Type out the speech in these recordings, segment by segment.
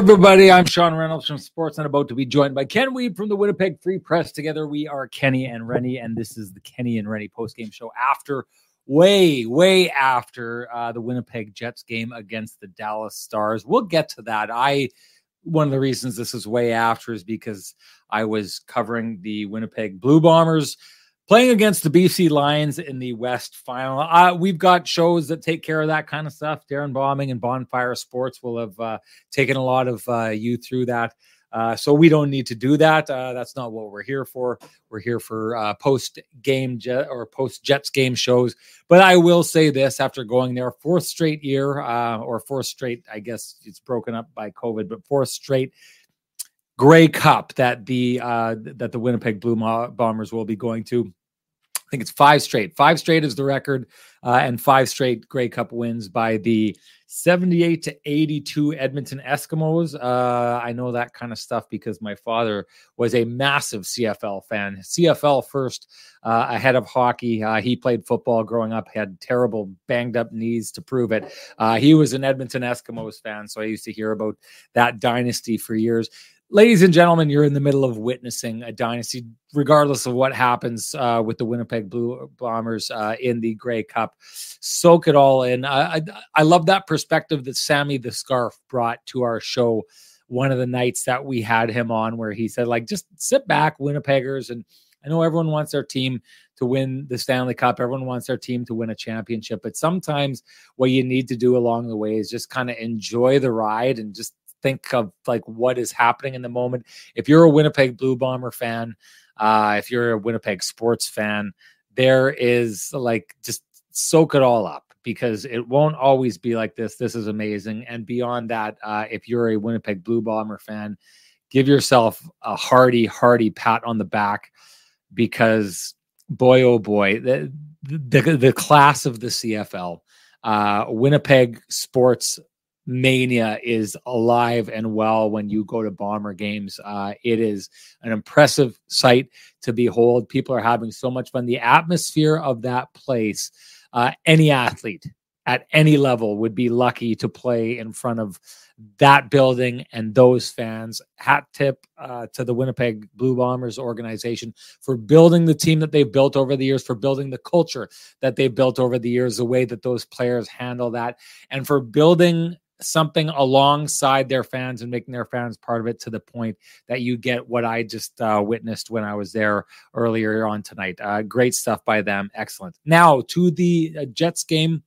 Everybody, I'm Sean Reynolds from Sportsnet, about to be joined by Ken Wiebe from the Winnipeg Free Press. Together, we are Kenny and Renny, and this is the Kenny and Renny postgame show after, way, way after uh, the Winnipeg Jets game against the Dallas Stars. We'll get to that. I one of the reasons this is way after is because I was covering the Winnipeg Blue Bombers playing against the BC Lions in the West final. Uh, we've got shows that take care of that kind of stuff. Darren Bombing and Bonfire Sports will have uh, taken a lot of uh, you through that. Uh, so we don't need to do that. Uh, that's not what we're here for. We're here for uh, post game jet or post Jets game shows. But I will say this: after going there fourth straight year, or fourth straight, I guess it's broken up by COVID, but fourth straight Grey Cup that the that the Winnipeg Blue Bombers will be going to think it's five straight. Five straight is the record, uh, and five straight Grey Cup wins by the 78 to 82 Edmonton Eskimos. Uh, I know that kind of stuff because my father was a massive CFL fan. CFL first, uh, ahead of hockey. Uh, he played football growing up, had terrible banged up knees to prove it. Uh, he was an Edmonton Eskimos fan, so I used to hear about that dynasty for years ladies and gentlemen, you're in the middle of witnessing a dynasty, regardless of what happens uh, with the Winnipeg Blue Bombers uh, in the Grey Cup. Soak it all in. I, I, I love that perspective that Sammy the Scarf brought to our show. One of the nights that we had him on, where he said, like, just sit back, Winnipeggers, and I know everyone wants their team to win the Stanley Cup. Everyone wants their team to win a championship. But sometimes what you need to do along the way is just kind of enjoy the ride and just think of like what is happening in the moment. If you're a Winnipeg Blue Bomber fan, uh, if you're a Winnipeg sports fan, there is like just soak it all up because it won't always be like this. This is amazing. And beyond that, uh, if you're a Winnipeg Blue Bomber fan, give yourself a hearty, hearty pat on the back because boy, oh boy, the the, the class of the CFL, uh, Winnipeg sports mania is alive and well when you go to bomber games. Uh, it is an impressive sight to behold. People are having so much fun. The atmosphere of that place uh, any athlete at any level would be lucky to play in front of that building and those fans. Hat tip uh, to the Winnipeg Blue Bombers organization for building the team that they've built over the years, for building the culture that they've built over the years, the way that those players handle that, and for building something alongside their fans and making their fans part of it to the point that you get what I just uh, witnessed when I was there earlier on tonight. Uh, great stuff by them. Excellent. Now to the uh, Jets game.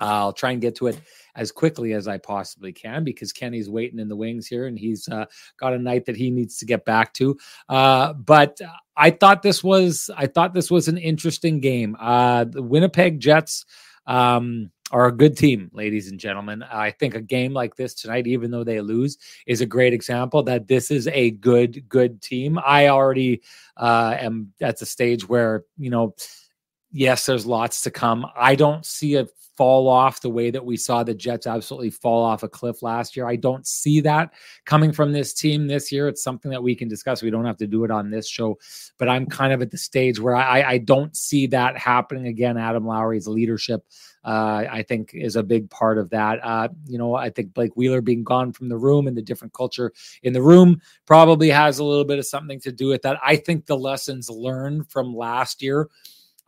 I'll try and get to it as quickly as I possibly can because Kenny's waiting in the wings here and he's uh, got a night that he needs to get back to. Uh, but I thought this was I thought this was an interesting game. Uh, the Winnipeg Jets. Um, are a good team, ladies and gentlemen. I think a game like this tonight, even though they lose, is a great example that this is a good, good team. I already uh, am at the stage where, you know, yes, there's lots to come. I don't see a fall off the way that we saw the Jets absolutely fall off a cliff last year. I don't see that coming from this team this year. It's something that we can discuss. We don't have to do it on this show, but I'm kind of at the stage where I, I don't see that happening again. Adam Lowry's leadership, uh, I think, is a big part of that. Uh, you know, I think Blake Wheeler being gone from the room and the different culture in the room probably has a little bit of something to do with that. I think the lessons learned from last year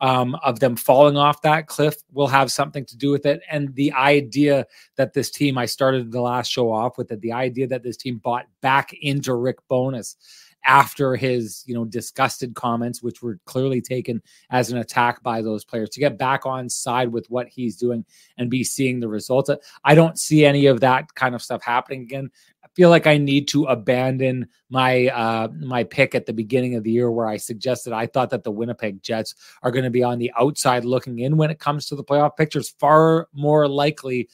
um, of them falling off that cliff will have something to do with it. And the idea that this team, I started the last show off with it, the idea that this team bought back into Rick Bowness after his, you know, disgusted comments, which were clearly taken as an attack by those players, to get back on side with what he's doing and be seeing the results. I don't see any of that kind of stuff happening again feel like I need to abandon my uh, my pick at the beginning of the year where I suggested I thought that the Winnipeg Jets are going to be on the outside looking in when it comes to the playoff pictures. Far more likely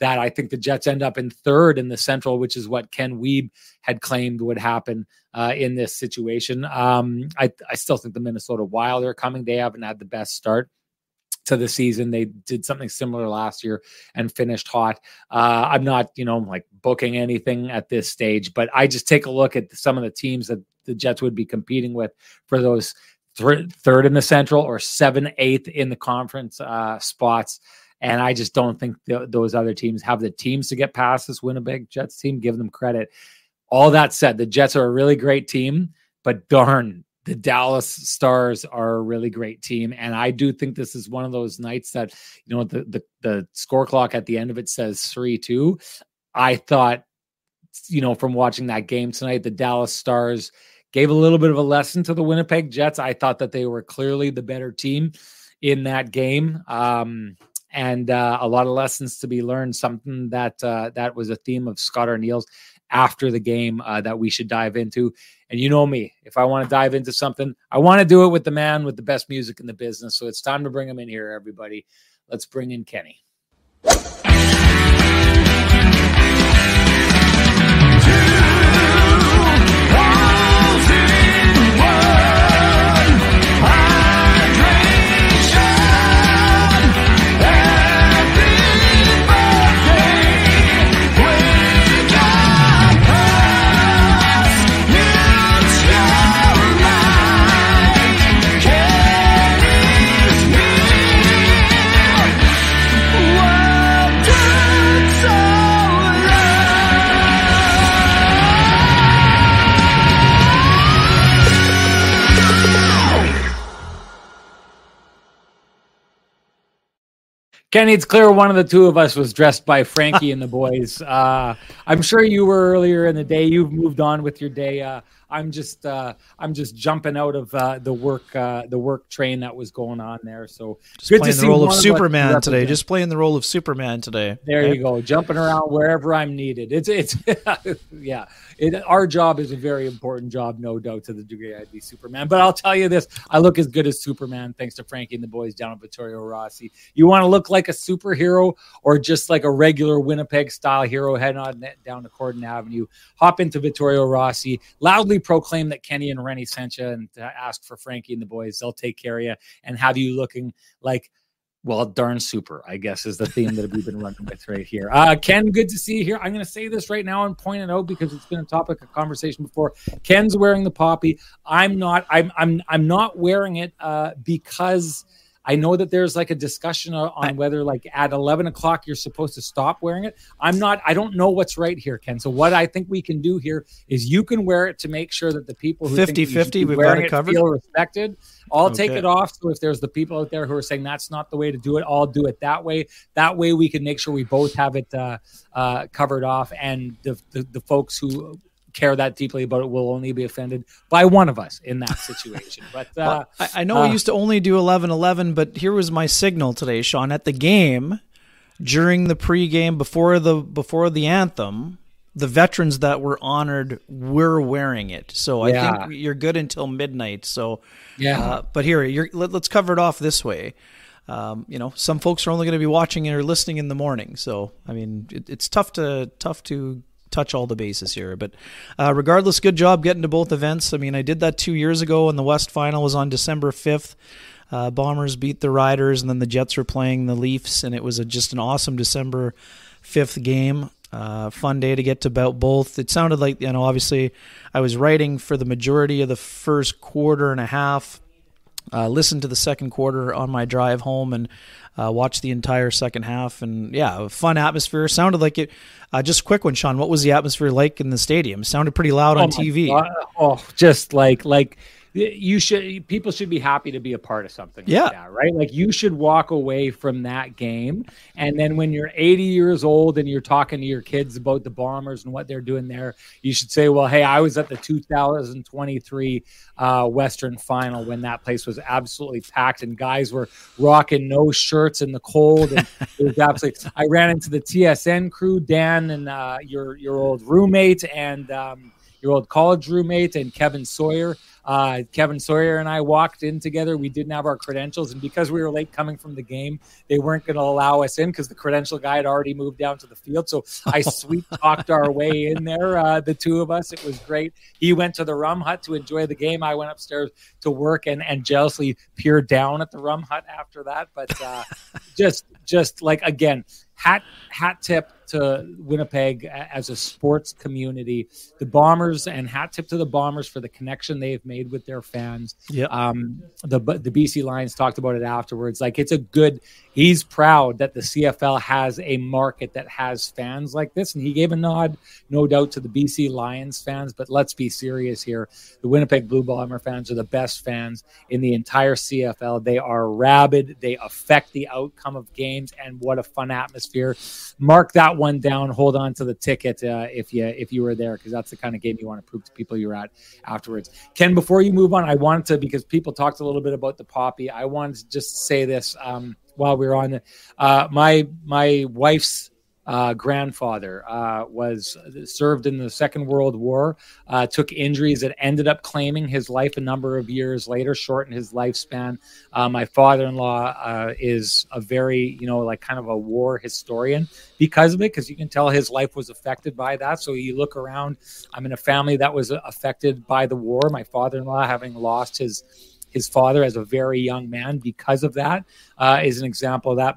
that I think the Jets end up in third in the Central, which is what Ken Wiebe had claimed would happen uh, in this situation. Um, I, I still think the Minnesota Wild are coming. They haven't had the best start to the season. They did something similar last year and finished hot. Uh, I'm not, you know, like booking anything at this stage, but I just take a look at some of the teams that the Jets would be competing with for those th- third in the Central or seven, eighth in the conference uh, spots. And I just don't think th- those other teams have the teams to get past this Winnipeg Jets team. Give them credit. All that said, the Jets are a really great team, but darn, the Dallas Stars are a really great team, and I do think this is one of those nights that you know the the, the score clock at the end of it says three two. I thought, you know, from watching that game tonight, the Dallas Stars gave a little bit of a lesson to the Winnipeg Jets. I thought that they were clearly the better team in that game. Um, and uh, a lot of lessons to be learned. Something that uh, that was a theme of Scott Arniel's after the game uh, that we should dive into. And you know me, if I want to dive into something, I want to do it with the man with the best music in the business. So it's time to bring him in here, everybody. Let's bring in Kenny. Kenny, it's clear one of the two of us was dressed by Frankie and the boys. Uh, I'm sure you were earlier in the day. You've moved on with your day. Uh, I'm just uh, I'm just jumping out of uh, the work uh, the work train that was going on there. So just good playing the role of Superman today. Just playing the role of Superman today. There okay. you go, jumping around wherever I'm needed. It's it's yeah. It, our job is a very important job, no doubt, to the degree I'd be Superman. But I'll tell you this: I look as good as Superman thanks to Frankie and the boys down at Vittorio Rossi. You want to look like a superhero or just like a regular Winnipeg style hero heading on down to Corydon Avenue? Hop into Vittorio Rossi, loudly proclaim that Kenny and Renny sent you and ask for Frankie and the boys. They'll take care of you and have you looking like well, darn super, I guess, is the theme that we've been running with right here. Uh, Ken, good to see you here. I'm going to say this right now and point it out because it's been a topic of conversation before. Ken's wearing the poppy. I'm not. I'm. I'm. I'm not wearing it uh, because I know that there's like a discussion on whether like at 11 o'clock you're supposed to stop wearing it. I'm not, I don't know what's right here, Ken. So what I think we can do here is you can wear it to make sure that the people who 50 50 we've got it covered feel respected. I'll okay. take it off. So if there's the people out there who are saying that's not the way to do it, I'll do it that way. That way we can make sure we both have it uh, uh, covered off. And the, the, the folks who care that deeply about it will only be offended by one of us in that situation. But uh, well, I, I, know uh, used to only do 11 11, but here was my signal today, Sean. At the game, during the pregame, before the before the anthem, the veterans that were honored were wearing it. So I yeah. think you're good until midnight. So yeah. Uh, but here, let, us cover it off this way. Um, you know, some folks are only going to be watching or listening in the morning. So I mean, it, it's tough to tough to touch all the bases here. But uh, regardless, good job getting to both events. I mean, I did that two years ago, and the West Final was on December 5th. Uh, Bombers beat the Riders, and then the Jets were playing the Leafs, and it was a, just an awesome December 5th game. Uh, fun day to get to about both. It sounded like, you know, obviously I was writing for the majority of the first quarter and a half. Uh, listened to the second quarter on my drive home and uh, watched the entire second half. And yeah, fun atmosphere. Sounded like it. Uh, just a quick one, Sean. What was the atmosphere like in the stadium? Sounded pretty loud oh on TV. God. Oh, just like like you should people should be happy to be a part of something yeah. like that, right? Like you should walk away from that game. And then when you're 80 years old and you're talking to your kids about the bombers and what they're doing there you should say well hey i was at the 2023 uh, western final when that place was absolutely packed and guys were rocking no shirts in the cold and it was absolutely i ran into the tsn crew dan and uh, your your old roommate and um, your old college roommate and kevin sawyer uh, Kevin Sawyer and I walked in together. We didn't have our credentials, and because we were late coming from the game, they weren't going to allow us in because the credential guy had already moved down to the field. So I sweet talked our way in there, uh, the two of us. It was great. He went to the rum hut to enjoy the game. I went upstairs to work and and jealously peered down at the rum hut after that. But uh, just just like again hat hat tip to Winnipeg as a sports community. The Bombers and hat tip to the Bombers for the connection they've made with their fans. Yeah. Um, the the BC Lions talked about it afterwards. Like it's a good. He's proud that the CFL has a market that has fans like this, and he gave a nod, no doubt, to the BC Lions fans. But let's be serious here. The Winnipeg Blue Bomber fans are the best fans in the entire CFL. They are rabid. They affect the outcome of games, and what a fun atmosphere. Mark that one down. Hold on to the ticket uh, if you if you were there, because that's the kind of game you want to prove to people you're at afterwards. Ken, before you move on, I wanted to because people talked a little bit about the poppy. I wanted to just say this um, while we are on. Uh, my my wife's uh, grandfather uh, was served in the Second World War, uh, took injuries that ended up claiming his life a number of years later, shortened his lifespan. Uh, my father-in-law uh, is a very, you know, like kind of a war historian because of it, because you can tell his life was affected by that. So you look around. I'm in a family that was affected by the war. My father-in-law, having lost his his father as a very young man because of that, uh, is an example of that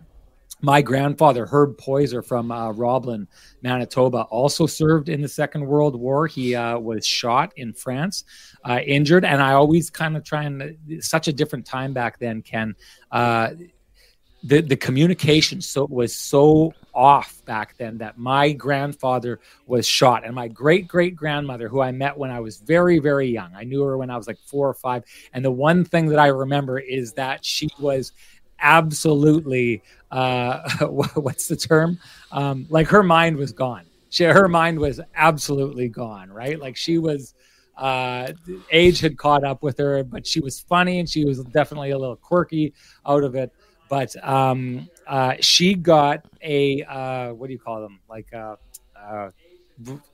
my grandfather herb poyser from uh, roblin manitoba also served in the second world war. He uh, was shot in france uh, injured and i always kind of try and such a different time back then ken uh, the, the communication so was so off back then that my grandfather was shot. And my great great grandmother who i met when i was very very young i knew her when i was like four or five and the one thing that i remember is that she was absolutely uh, what's the term? Um, like her mind was gone. She, her mind was absolutely gone, right? Like she was, uh, age had caught up with her, but she was funny and she was definitely a little quirky out of it. But um, uh, she got a uh, what do you call them? Like uh, uh,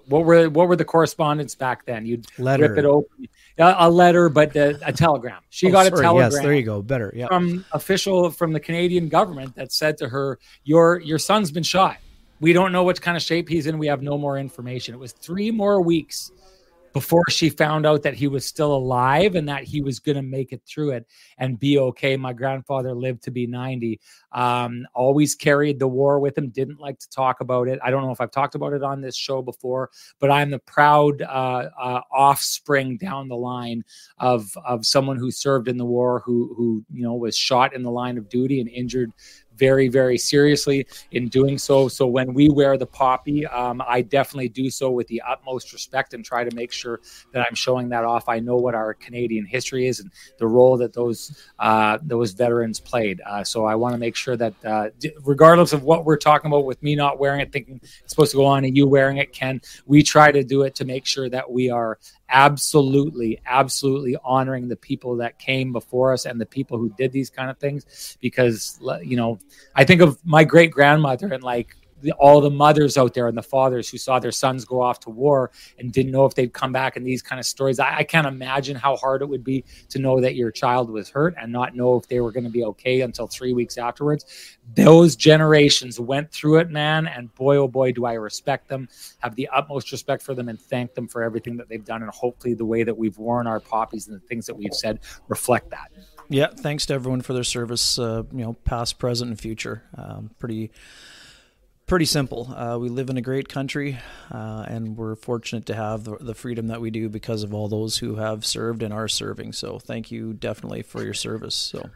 what were what were the correspondence back then? You'd letter. rip it open, a letter, but a, a telegram. She oh, got sorry. a telegram. Yes, there you go. Better, yeah. From official from the Canadian government that said to her, "Your your son's been shot. We don't know what kind of shape he's in. We have no more information." It was three more weeks before she found out that he was still alive and that he was going to make it through it and be okay. My grandfather lived to be 90. Um, always carried the war with him, didn't like to talk about it. I don't know if I've talked about it on this show before, but I'm the proud uh, uh, offspring down the line of, of someone who served in the war, who, who, you know, was shot in the line of duty and injured very, very seriously in doing so. So when we wear the poppy, um, I definitely do so with the utmost respect and try to make sure that I'm showing that off. I know what our Canadian history is and the role that those uh, those veterans played. Uh, so I want to make sure that, uh, regardless of what we're talking about, with me not wearing it, thinking it's supposed to go on, and you wearing it, Ken, we try to do it to make sure that we are absolutely, absolutely honoring the people that came before us and the people who did these kind of things. Because, you know, I think of my great grandmother and like the, all the mothers out there and the fathers who saw their sons go off to war and didn't know if they'd come back and these kind of stories. I, I can't imagine how hard it would be to know that your child was hurt and not know if they were going to be okay until three weeks afterwards. Those generations went through it, man. And boy, oh boy, do I respect them, have the utmost respect for them, and thank them for everything that they've done. And hopefully, the way that we've worn our poppies and the things that we've said reflect that. Yeah, thanks to everyone for their service, uh, you know, past, present, and future. Um, pretty pretty simple. Uh, we live in a great country, uh, and we're fortunate to have the, the, freedom that we do because of all those who have served and are serving. So, thank you definitely for your service. So,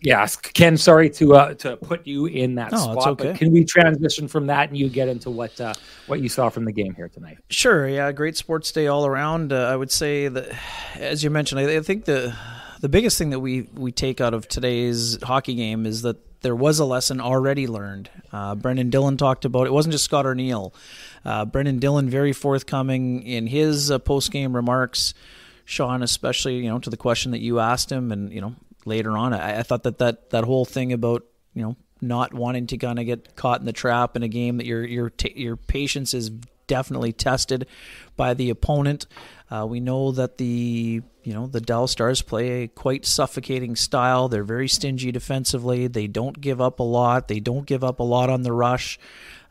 yes, Ken. Sorry to uh, to put you in that no, spot, okay. but can we transition from that and you get into what uh, what you saw from the game here tonight? Sure. Yeah, great sports day all around. Uh, I would say that, as you mentioned, I, I think the the biggest thing that we we take out of today's hockey game is that there was a lesson already learned. Uh, Brenden Dillon talked about it. wasn't just Scott Arniel. Uh, Brenden Dillon very forthcoming in his uh, post game remarks. Sean, especially you know to the question that you asked him, and you know later on, I, I thought that that that whole thing about you know not wanting to kind of get caught in the trap in a game that your your your patience is definitely tested by the opponent. Uh, we know that the you know the Dallas Stars play a quite suffocating style. They're very stingy defensively. They don't give up a lot. They don't give up a lot on the rush.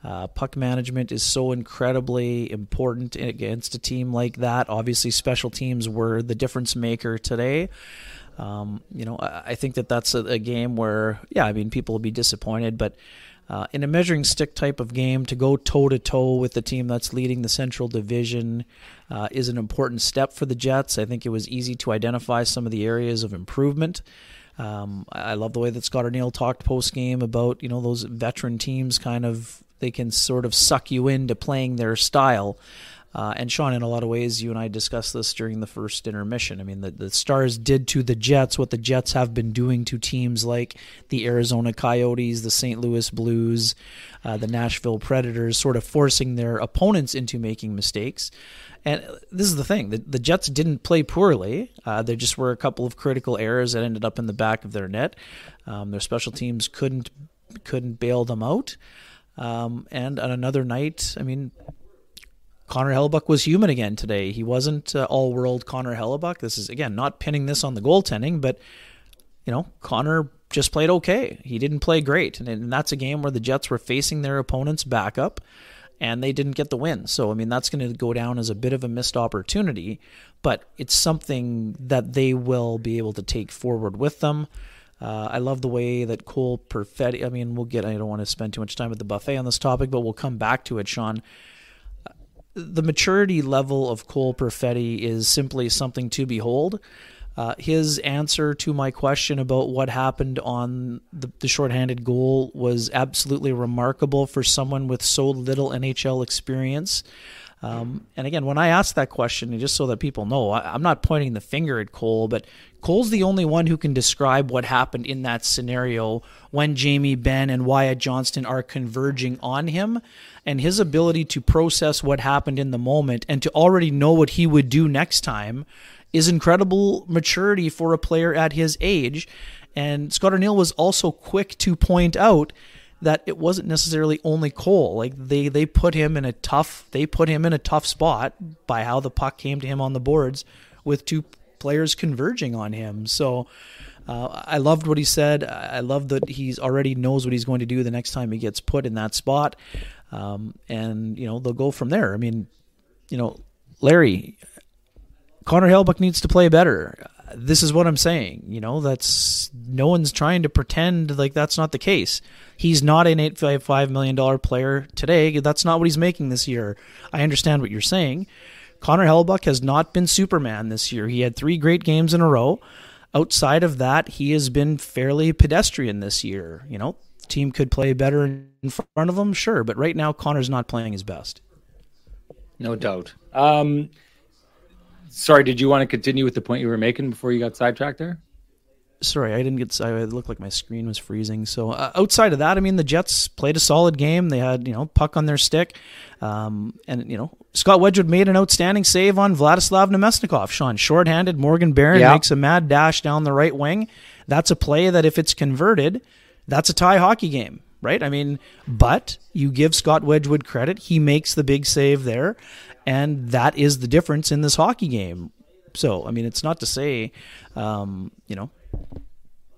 Uh, puck management is so incredibly important against a team like that. Obviously, special teams were the difference maker today. Um, you know, I, I, think that that's a, a, game where, yeah, I mean, people will be disappointed, but uh, in a measuring stick type of game, to go toe to toe with the team that's leading the Central Division uh, is an important step for the Jets. I think it was easy to identify some of the areas of improvement. Um, I love the way that Scott Arniel talked post game about you know those veteran teams kind of they can sort of suck you into playing their style. Uh, and Sean, in a lot of ways, you and I discussed this during the first intermission. I mean, the, the Stars did to the Jets what the Jets have been doing to teams like the Arizona Coyotes, the St. Louis Blues, uh, the Nashville Predators, sort of forcing their opponents into making mistakes. And this is the thing: the, the Jets didn't play poorly. Uh, there just were a couple of critical errors that ended up in the back of their net. Um, their special teams couldn't couldn't bail them out. Um, and on another night, I mean, Connor Hellebuyck was human again today. He wasn't uh, all world Connor Hellebuyck. This is again not pinning this on the goaltending, but you know Connor just played okay. He didn't play great, and, and that's a game where the Jets were facing their opponent's backup, and they didn't get the win. So I mean that's going to go down as a bit of a missed opportunity, but it's something that they will be able to take forward with them. Uh, I love the way that Cole Perfetti. I mean, we'll get. I don't want to spend too much time at the buffet on this topic, but we'll come back to it, Sean the maturity level of Cole Perfetti is simply something to behold. Uh, his answer to my question about what happened on the, the shorthanded goal was absolutely remarkable for someone with so little NHL experience. Um, and again, when I ask that question, just so that people know, I, am not pointing the finger at Cole, but Cole's the only one who can describe what happened in that scenario when Jamie Benn and Wyatt Johnston are converging on him. And his ability to process what happened in the moment and to already know what he would do next time is incredible maturity for a player at his age. And Scott Arniel was also quick to point out that it wasn't necessarily only Cole. Like they they put him in a tough they put him in a tough spot by how the puck came to him on the boards with two players converging on him. So uh, I loved what he said. I love that he's already knows what he's going to do the next time he gets put in that spot. Um, and you know they'll go from there. I mean, you know, Larry, Connor Hellebuyck needs to play better this is what I'm saying. You know, that's no one's trying to pretend like that's not the case. He's not an eight five five million dollar player today. That's not what he's making this year. I understand what you're saying. Connor Hellebuyck has not been Superman this year. He had three great games in a row. Outside of that, he has been fairly pedestrian this year. You know, team could play better in front of him, sure, but right now Connor's not playing his best. No doubt. Um, sorry, did you want to continue with the point you were making before you got sidetracked there? Sorry, I didn't get. I looked like my screen was freezing. So uh, outside of that, I mean, the Jets played a solid game. They had you know puck on their stick, um, and you know Scott Wedgewood made an outstanding save on Vladislav Namestnikov. Sean shorthanded Morgan Barron yeah. makes a mad dash down the right wing. That's a play that if it's converted, that's a tie hockey game right? I mean, but you give Scott Wedgewood credit. He makes the big save there. And that is the difference in this hockey game. So, I mean, it's not to say, um, you know,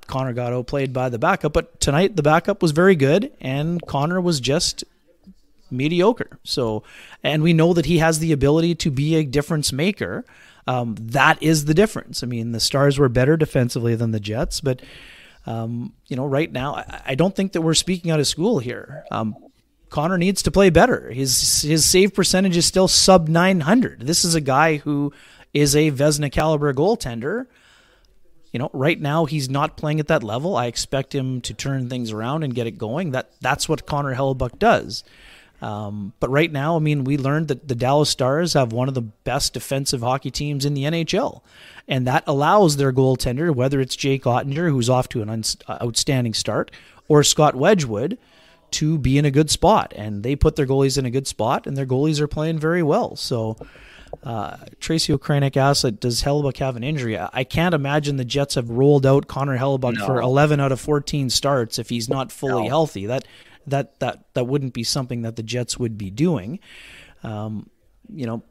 Connor got played by the backup, but tonight the backup was very good, and Connor was just mediocre. So, and we know that he has the ability to be a difference maker. Um, that is the difference. I mean, the Stars were better defensively than the Jets, but um, you know, right now, I, I, don't think that we're speaking out of school here. Um, Connor needs to play better. His his save percentage is still sub 900. This is a guy who is a Vezina caliber goaltender. You know, right now he's not playing at that level. I expect him to turn things around and get it going. That that's what Connor Hellebuyck does. Um, but right now, I mean, we learned that the Dallas Stars have one of the best defensive hockey teams in the NHL, and that allows their goaltender, whether it's Jake Oettinger, who's off to an un- outstanding start, or Scott Wedgewood, to be in a good spot. And they put their goalies in a good spot, and their goalies are playing very well. So, uh, Tracy Okranek asked, "Does Hellebuyck have an injury?" I can't imagine the Jets have rolled out Connor Hellebuyck no. for 11 out of 14 starts if he's not fully no. healthy. That that that that wouldn't be something that the Jets would be doing. Um, you know,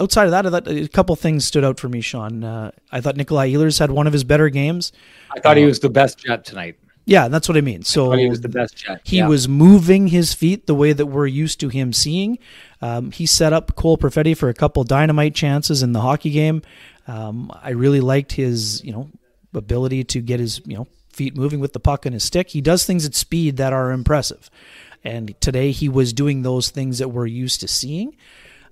outside of that, I thought a couple things stood out for me, Sean. Uh, I thought Nikolai Ehlers had one of his better games. I thought uh, he was the best Jet tonight. Yeah, that's what I mean. So I he was the best Jet. He yeah. was moving his feet the way that we're used to him seeing. Um, he set up Cole Perfetti for a couple dynamite chances in the hockey game. Um, I really liked his, you know, ability to get his, you know, feet moving with the puck and his stick. He does things at speed that are impressive. And today he was doing those things that we're used to seeing.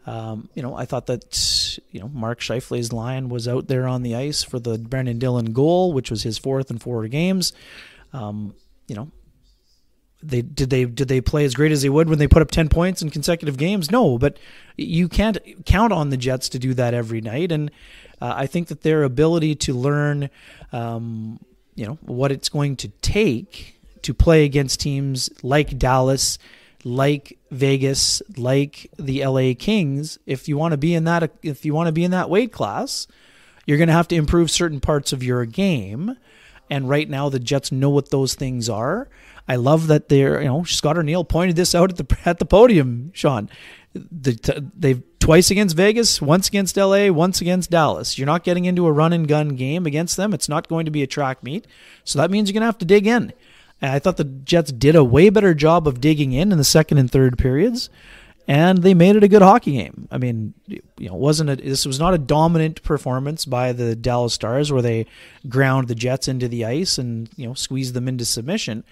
Um, you know, I thought that you know Mark Scheifele's line was out there on the ice for the Brenden Dillon goal, which was his fourth in four games. Um, you know, they did they did they play as great as they would when they put up 10 points in consecutive games no but you can't count on the jets to do that every night and uh, i think that their ability to learn um, you know what it's going to take to play against teams like dallas like vegas like the la kings. If you want to be in that if you want to be in that weight class you're going to have to improve certain parts of your game. And right now the jets know what those things are. I love that they're, you know, Scott Arniel pointed this out at the at the podium, Sean. The, they've twice against Vegas, once against LA, once against Dallas. You're not getting into a run and gun game against them. It's not going to be a track meet. So that means you're going to have to dig in. And I thought the Jets did a way better job of digging in in the second and third periods and they made it a good hockey game. I mean, you know, wasn't it? This was not a dominant performance by the Dallas Stars where they ground the Jets into the ice and you know squeezed them into submission.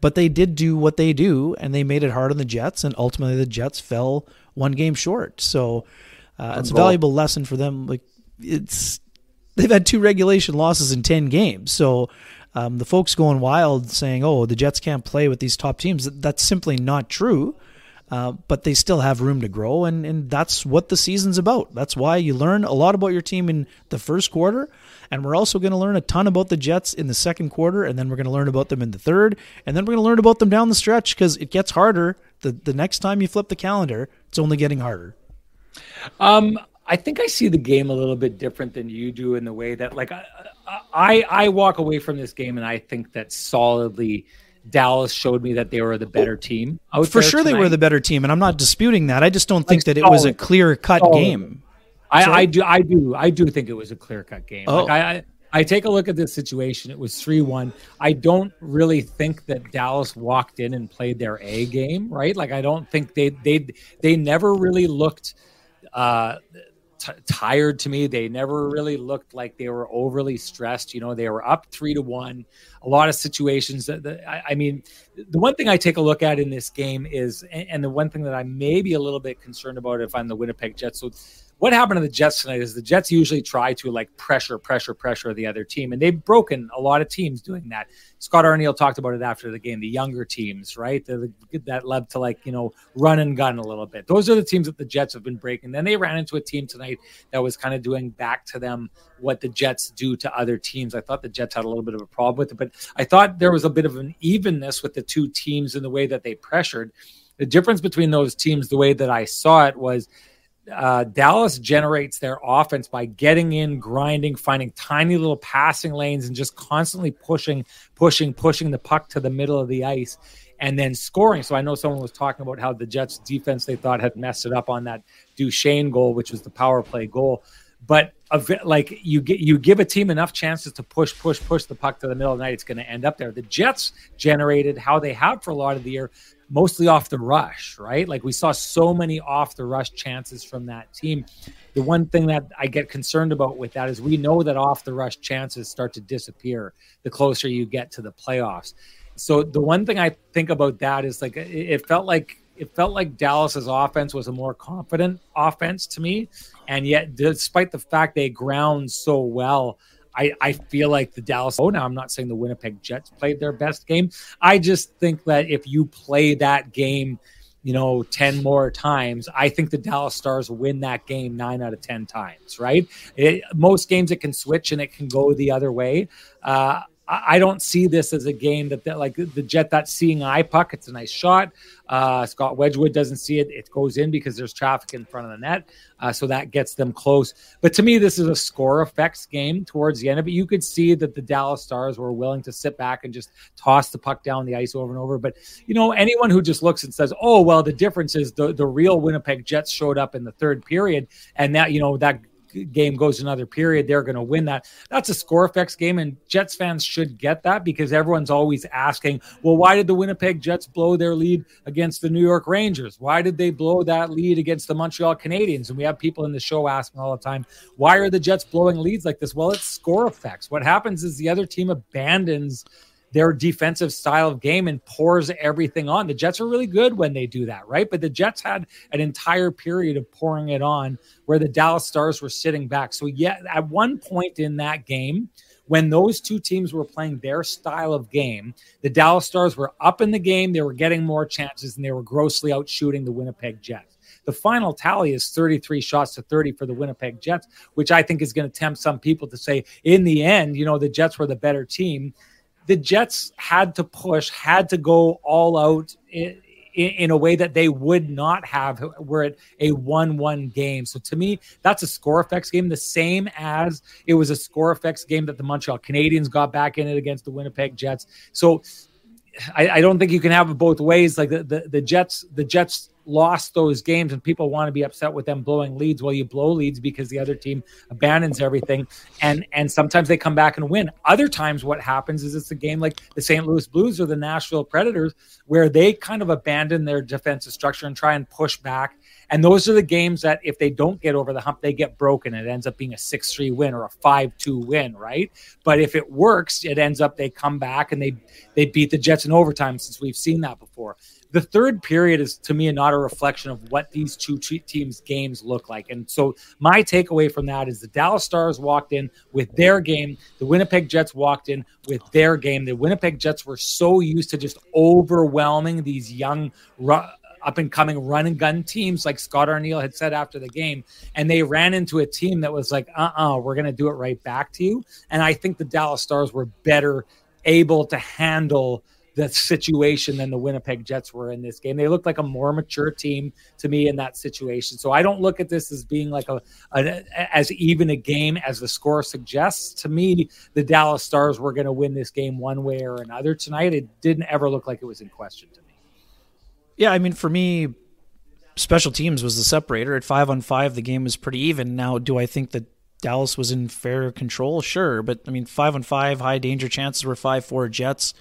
But they did do what they do, and they made it hard on the Jets, and ultimately the Jets fell one game short. So uh, it's a valuable lesson for them. Like it's they've had two regulation losses in ten games, so. Um, the folks going wild saying, "Oh, the Jets can't play with these top teams." That's simply not true. Uh, but they still have room to grow, and, and that's what the season's about. That's why you learn a lot about your team in the first quarter, and we're also going to learn a ton about the Jets in the second quarter, and then we're going to learn about them in the third, and then we're going to learn about them down the stretch because it gets harder. The, the next time you flip the calendar, it's only getting harder. Um, I think I see the game a little bit different than you do in the way that, like, I, I, I walk away from this game and I think that solidly – Dallas showed me that they were the better team. For sure, tonight. they were the better team, and I'm not disputing that. I just don't think like, that it was a clear cut game. I, I, do, I do, I do think it was a clear cut game. Oh. Like I, I, take a look at this situation. It was three one. I don't really think that Dallas walked in and played their A game, right? Like I don't think they they they never really looked. Uh, t- tired to me. They never really looked like they were overly stressed. You know, they were up three to one. A lot of situations that, that I, I, mean, the one thing I take a look at in this game is, and, and the one thing that I may be a little bit concerned about if I'm the Winnipeg Jets. So what happened to the Jets tonight is the Jets usually try to like pressure, pressure, pressure the other team, and they've broken a lot of teams doing that. Scott Arniel talked about it after the game. The younger teams, right, the, that led to like you know run and gun a little bit. Those are the teams that the Jets have been breaking. Then they ran into a team tonight that was kind of doing back to them what the Jets do to other teams. I thought the Jets had a little bit of a problem with it, but I thought there was a bit of an evenness with the two teams in the way that they pressured. The difference between those teams, the way that I saw it, was uh, Dallas generates their offense by getting in, grinding, finding tiny little passing lanes, and just constantly pushing, pushing, pushing the puck to the middle of the ice, and then scoring. So I know someone was talking about how the Jets' defense they thought had messed it up on that Duchene goal, which was the power play goal. But like you get you give a team enough chances to push, push, push the puck to the middle of the night, it's going to end up there. The Jets generated how they have for a lot of the year mostly off the rush, right? Like we saw so many off the rush chances from that team. The one thing that I get concerned about with that is we know that off the rush chances start to disappear the closer you get to the playoffs. So the one thing I think about that is like it felt like it felt like Dallas's offense was a more confident offense to me, and yet despite the fact they ground so well, I, I feel like the Dallas. Oh, now I'm not saying the Winnipeg Jets played their best game. I just think that if you play that game, you know, 10 more times, I think the Dallas Stars win that game nine out of 10 times, right? It, most games it can switch and it can go the other way. Uh, I don't see this as a game that, that like the Jet that seeing eye puck. It's a nice shot. Uh, Scott Wedgewood doesn't see it. It goes in because there's traffic in front of the net. Uh, so that gets them close. But to me, this is a score effects game towards the end of it. You could see that the Dallas Stars were willing to sit back and just toss the puck down the ice over and over. But, you know, anyone who just looks and says, oh, well, the difference is the, the real Winnipeg Jets showed up in the third period. And that, you know, that game goes another period, they're going to win that. That's a score effects game, and Jets fans should get that because everyone's always asking, well, why did the Winnipeg Jets blow their lead against the New York Rangers? Why did they blow that lead against the Montreal Canadiens? And we have people in the show asking all the time, why are the Jets blowing leads like this? Well, it's score effects. What happens is the other team abandons their defensive style of game and pours everything on. The Jets are really good when they do that, right? But the Jets had an entire period of pouring it on where the Dallas Stars were sitting back. So, yeah, at one point in that game, when those two teams were playing their style of game, the Dallas Stars were up in the game, they were getting more chances, and they were grossly out shooting the Winnipeg Jets. The final tally is 33 shots to 30 for the Winnipeg Jets, which I think is going to tempt some people to say, in the end, you know, the Jets were the better team the Jets had to push, had to go all out in, in, a way that they would not have were it a 1 1 game. So to me, that's a score effects game, the same as it was a score effects game that the Montreal Canadiens got back in it against the Winnipeg Jets. So I, I don't think you can have it both ways. Like the, the, the Jets, the Jets lost those games and people want to be upset with them blowing leads well you blow leads because the other team abandons everything and and sometimes they come back and win other times what happens is it's a game like the st louis blues or the nashville predators where they kind of abandon their defensive structure and try and push back and those are the games that if they don't get over the hump they get broken. It ends up being a 6-3 win or a 5-2 win right? But if it works it ends up they come back and they they beat the jets in overtime since we've seen that before. The third period is to me not a reflection of what these two teams games look like. And so my takeaway from that is the dallas stars walked in with their game. The winnipeg jets walked in with their game. The winnipeg jets were so used to just overwhelming these young up and coming run and gun teams like Scott Arniel had said after the game. And they ran into a team that was like, uh uh-uh, uh, we are going to do it right back to you. And I think the Dallas Stars were better able to handle the situation than the Winnipeg Jets were in this game. They looked like a more mature team to me in that situation. So I don't look at this as being like a, a as even a game as the score suggests. To me, the Dallas Stars were going to win this game one way or another tonight. It didn't ever look like it was in question to me. Yeah, I mean, for me, special teams was the separator. At five on five, the game was pretty even. Now, do I think that Dallas was in fair control? Sure, but I mean, five on five, high danger chances were five four Jets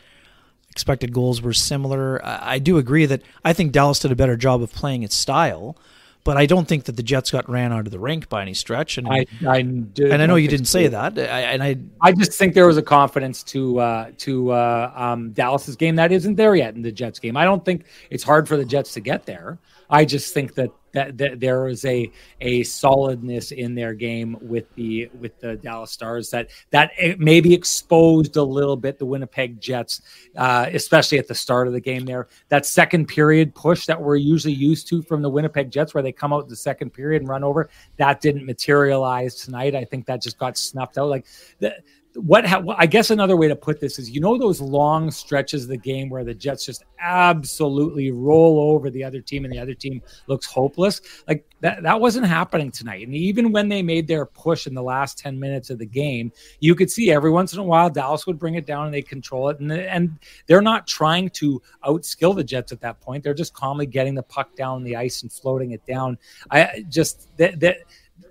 expected goals were similar. I, do agree that I think Dallas did a better job of playing its style, but I don't think that the Jets got ran out of the rink by any stretch. And I, I and I know you didn't say that. I, and I, I just think there was a confidence to uh, to uh, um, Dallas's game that isn't there yet in the Jets game. I don't think it's hard for the Jets to get there. I just think that that, that there is a a solidness in their game with the with the Dallas Stars that that maybe exposed a little bit the Winnipeg Jets, uh, especially at the start of the game. There, that second period push that we're usually used to from the Winnipeg Jets, where they come out the second period and run over, that didn't materialize tonight. I think that just got snuffed out. Like the what ha- I guess another way to put this is you know those long stretches of the game where the Jets just absolutely roll over the other team and the other team looks hopeless? Like that that wasn't happening tonight. And even when they made their push in the last 10 minutes of the game you could see every once in a while Dallas would bring it down and they control it. And and they're not trying to outskill the Jets at that point. They're just calmly getting the puck down the ice and floating it down. I just that that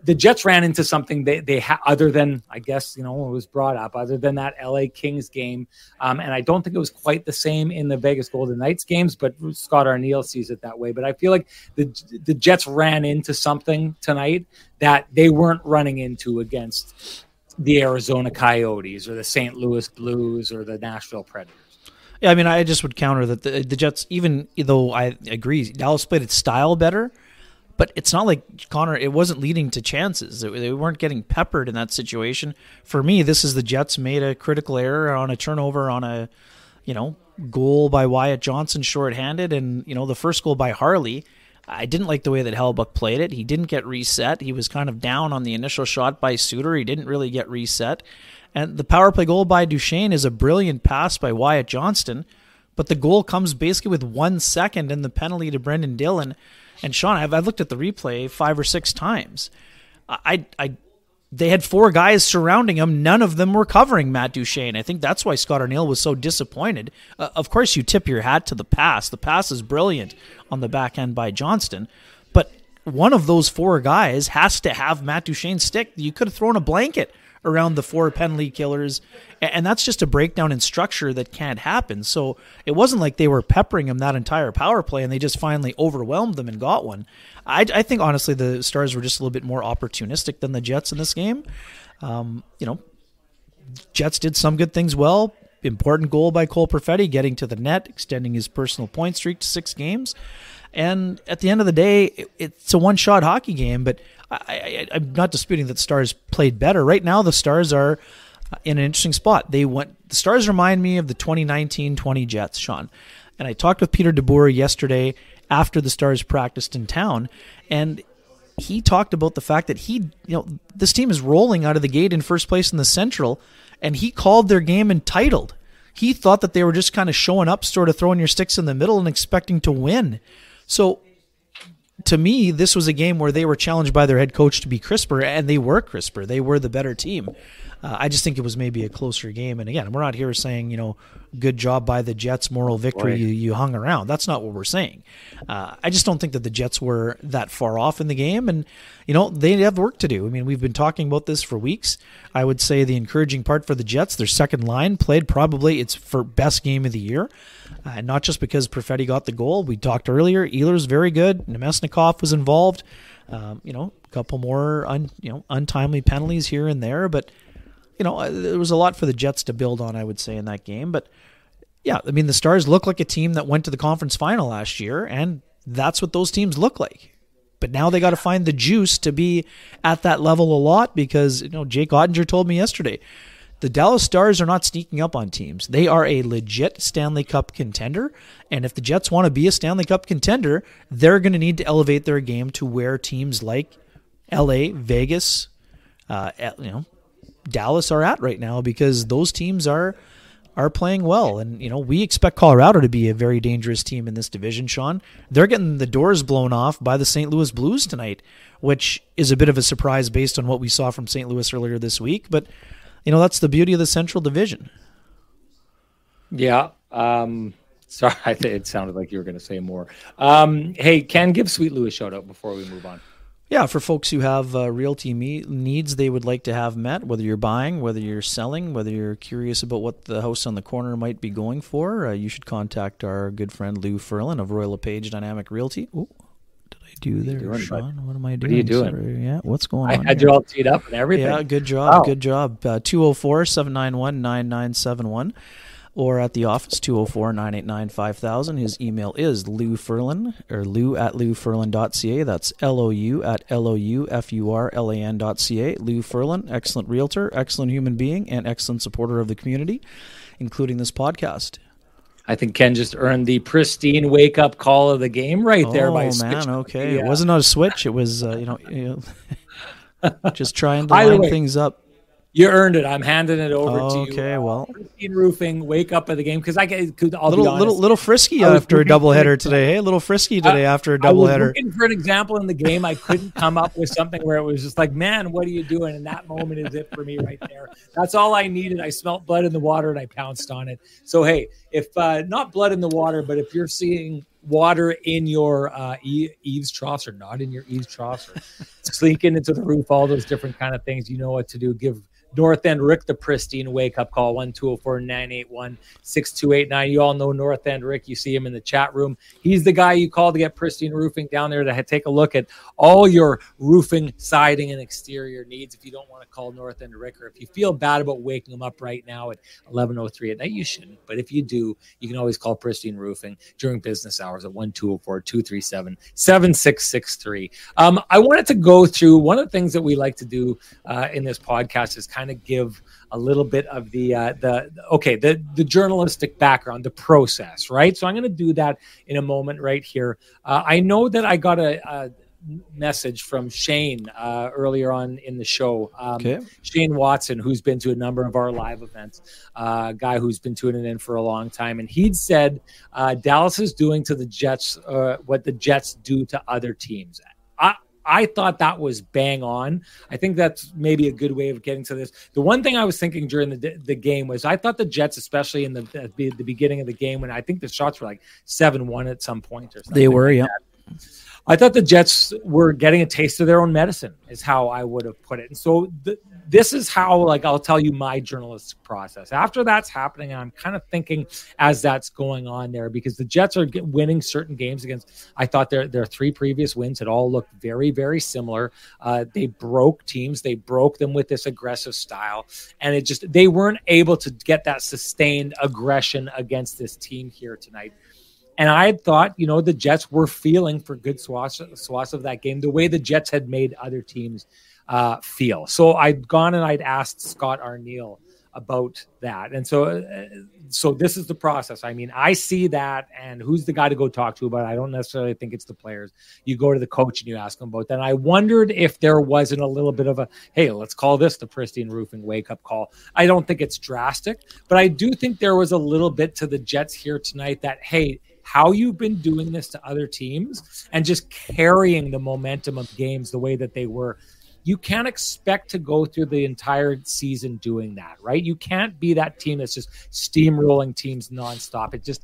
the Jets ran into something they they ha- other than I guess you know it was brought up other than that LA Kings game, um, and I don't think it was quite the same in the Vegas Golden Knights games. But Scott Arniel sees it that way. But I feel like the the Jets ran into something tonight that they weren't running into against the Arizona Coyotes or the St. Louis Blues or the Nashville Predators. Yeah, I mean, I just would counter that the, the Jets, even though I agree, Dallas played its style better but it's not like Connor. It wasn't leading to chances. They weren't getting peppered in that situation. For me, this is the Jets made a critical error on a turnover on a, you know, goal by Wyatt Johnston shorthanded, and you know the first goal by Harley. I didn't like the way that Hellebuyck played it. He didn't get reset. He was kind of down on the initial shot by Suter. He didn't really get reset. And the power play goal by Duchene is a brilliant pass by Wyatt Johnston, but the goal comes basically with one second and the penalty to Brenden Dillon. And Sean, I've, I've looked at the replay five or six times. I, I, they had four guys surrounding him. None of them were covering Matt Duchene. I think that's why Scott Arniel was so disappointed. Uh, of course, you tip your hat to the pass. The pass is brilliant on the back end by Johnston, but one of those four guys has to have Matt Duchene's stick. You could have thrown a blanket around the four penalty killers, and that's just a breakdown in structure that can't happen. So it wasn't like they were peppering him that entire power play, and they just finally overwhelmed them and got one. I, I think honestly the Stars were just a little bit more opportunistic than the Jets in this game. Um, you know, Jets did some good things well. Important goal by Cole Perfetti, getting to the net, extending his personal point streak to six games. And at the end of the day, it, it's a one-shot hockey game. But I, am not disputing that the Stars played better. Right now, the Stars are uh, in an interesting spot. They went. The Stars remind me of the 2019-20 Jets, Sean. And I talked with Peter DeBoer yesterday after the Stars practiced in town, and he talked about the fact that he, you know, this team is rolling out of the gate in first place in the Central, and he called their game entitled. He thought that they were just kind of showing up, sort of throwing your sticks in the middle and expecting to win. So to me, this was a game where they were challenged by their head coach to be crisper, and they were crisper. They were the better team. Uh, I just think it was maybe a closer game. And again, we're not here saying, you know, good job by the Jets, moral victory, you, you, hung around. That's not what we're saying. Uh, I just don't think that the Jets were that far off in the game. And, you know, they have work to do. I mean, we've been talking about this for weeks. I would say the encouraging part for the Jets, their second line played probably its for best game of the year. Uh, not just because Perfetti got the goal. We talked earlier. Ehlers very good. Namestnikov was involved. Um, you know, a couple more un, you know untimely penalties here and there, but you know, uh, there was a lot for the Jets to build on, I would say, in that game. But yeah, I mean, the Stars look like a team that went to the conference final last year, and that's what those teams look like. But now they got to find the juice to be at that level a lot because, you know, Jake Oettinger told me yesterday the Dallas Stars are not sneaking up on teams. They are a legit Stanley Cup contender. And if the Jets want to be a Stanley Cup contender, they're going to need to elevate their game to where teams like LA, Vegas, uh, you know, Dallas are at right now because those teams are are playing well. And, you know, we expect Colorado to be a very dangerous team in this division, Sean. They're getting the doors blown off by the St. Louis Blues tonight, which is a bit of a surprise based on what we saw from St. Louis earlier this week. But, you know, that's the beauty of the Central Division. Yeah. Um, sorry, it sounded like you were going to say more. Um, hey, Ken, give Sweet Lou a shout out before we move on. Yeah, for folks who have uh, realty me- needs they would like to have met, whether you're buying, whether you're selling, whether you're curious about what the house on the corner might be going for, uh, you should contact our good friend Lou Furlan of Royal LePage Dynamic Realty. Ooh, did I do there, doing, Sean? Bud? What am I doing? What are you doing? Sorry. Yeah, what's going I on? I had here? you all teed up and everything. Yeah, good job. Wow. Good job. Uh, 204 791 9971 or at the office 204-989-5000 his email is lou furlan or lou at loufurlan.ca that's l-o-u at l-o-u-f-u-r-l-a-n.ca lou furlan excellent realtor excellent human being and excellent supporter of the community including this podcast I think Ken just earned the pristine wake up call of the game right there oh, by man, okay. It wasn't on a switch. It was, uh, you know, you know just trying to line things up. You earned it. I'm handing it over oh, to you. Okay, well, Pristine roofing. Wake up at the game because I get. I'll little, little, little frisky after a doubleheader today. Hey, a little frisky today I, after a doubleheader. Looking for an example in the game, I couldn't come up with something where it was just like, man, what are you doing? And that moment is it for me right there. That's all I needed. I smelt blood in the water and I pounced on it. So hey, if uh, not blood in the water, but if you're seeing water in your uh, eaves troughs or not in your eaves troughs or sinking into the roof, all those different kind of things, you know what to do. Give North End Rick the pristine wake up call 1204 981 6289. You all know North End Rick. You see him in the chat room. He's the guy you call to get pristine roofing down there to take a look at all your roofing, siding, and exterior needs. If you don't want to call North End Rick or if you feel bad about waking him up right now at 1103 at night, you shouldn't. But if you do, you can always call Pristine Roofing during business hours at 1204 237 7663. Um, I wanted to go through one of the things that we like to do uh, in this podcast is kind kind of give a little bit of the uh, the okay the the journalistic background, the process, right? So I'm going to do that in a moment right here. Uh, I know that I got a, a message from Shane uh, earlier on in the show. Um, okay. Shane Watson, who's been to a number of our live events, uh, a guy who's been tuning in for a long time, and he'd said uh, Dallas is doing to the Jets uh, what the Jets do to other teams. I, thought that was bang on. I think that's maybe a good way of getting to this. The one thing I was thinking during the the game was I thought the Jets, especially in the the beginning of the game, when I think the shots were like seven one at some point or something. They were, like yeah. That. I thought the Jets were getting a taste of their own medicine, is how I would have put it. And so the, this is how, like, I'll tell you my journalistic process. After that's happening, and I'm kind of thinking as that's going on there because the Jets are winning certain games against. I thought their their three previous wins had all looked very very similar. Uh, they broke teams, they broke them with this aggressive style, and it just they weren't able to get that sustained aggression against this team here tonight. And I had thought, you know, the Jets were feeling for good swaths, swaths of that game, the way the Jets had made other teams uh, feel. So I'd gone and I'd asked Scott Arniel about that. And so, uh, so this is the process. I mean, I see that, and who's the guy to go talk to about? It? I don't necessarily think it's the players. You go to the coach and you ask them about that. And I wondered if there wasn't a little bit of a, hey, let's call this the pristine roofing wake up call. I don't think it's drastic, but I do think there was a little bit to the Jets here tonight that, hey, how you've been doing this to other teams and just carrying the momentum of games the way that they were you can't expect to go through the entire season doing that, right? You can't be that team that's just steamrolling teams nonstop. It just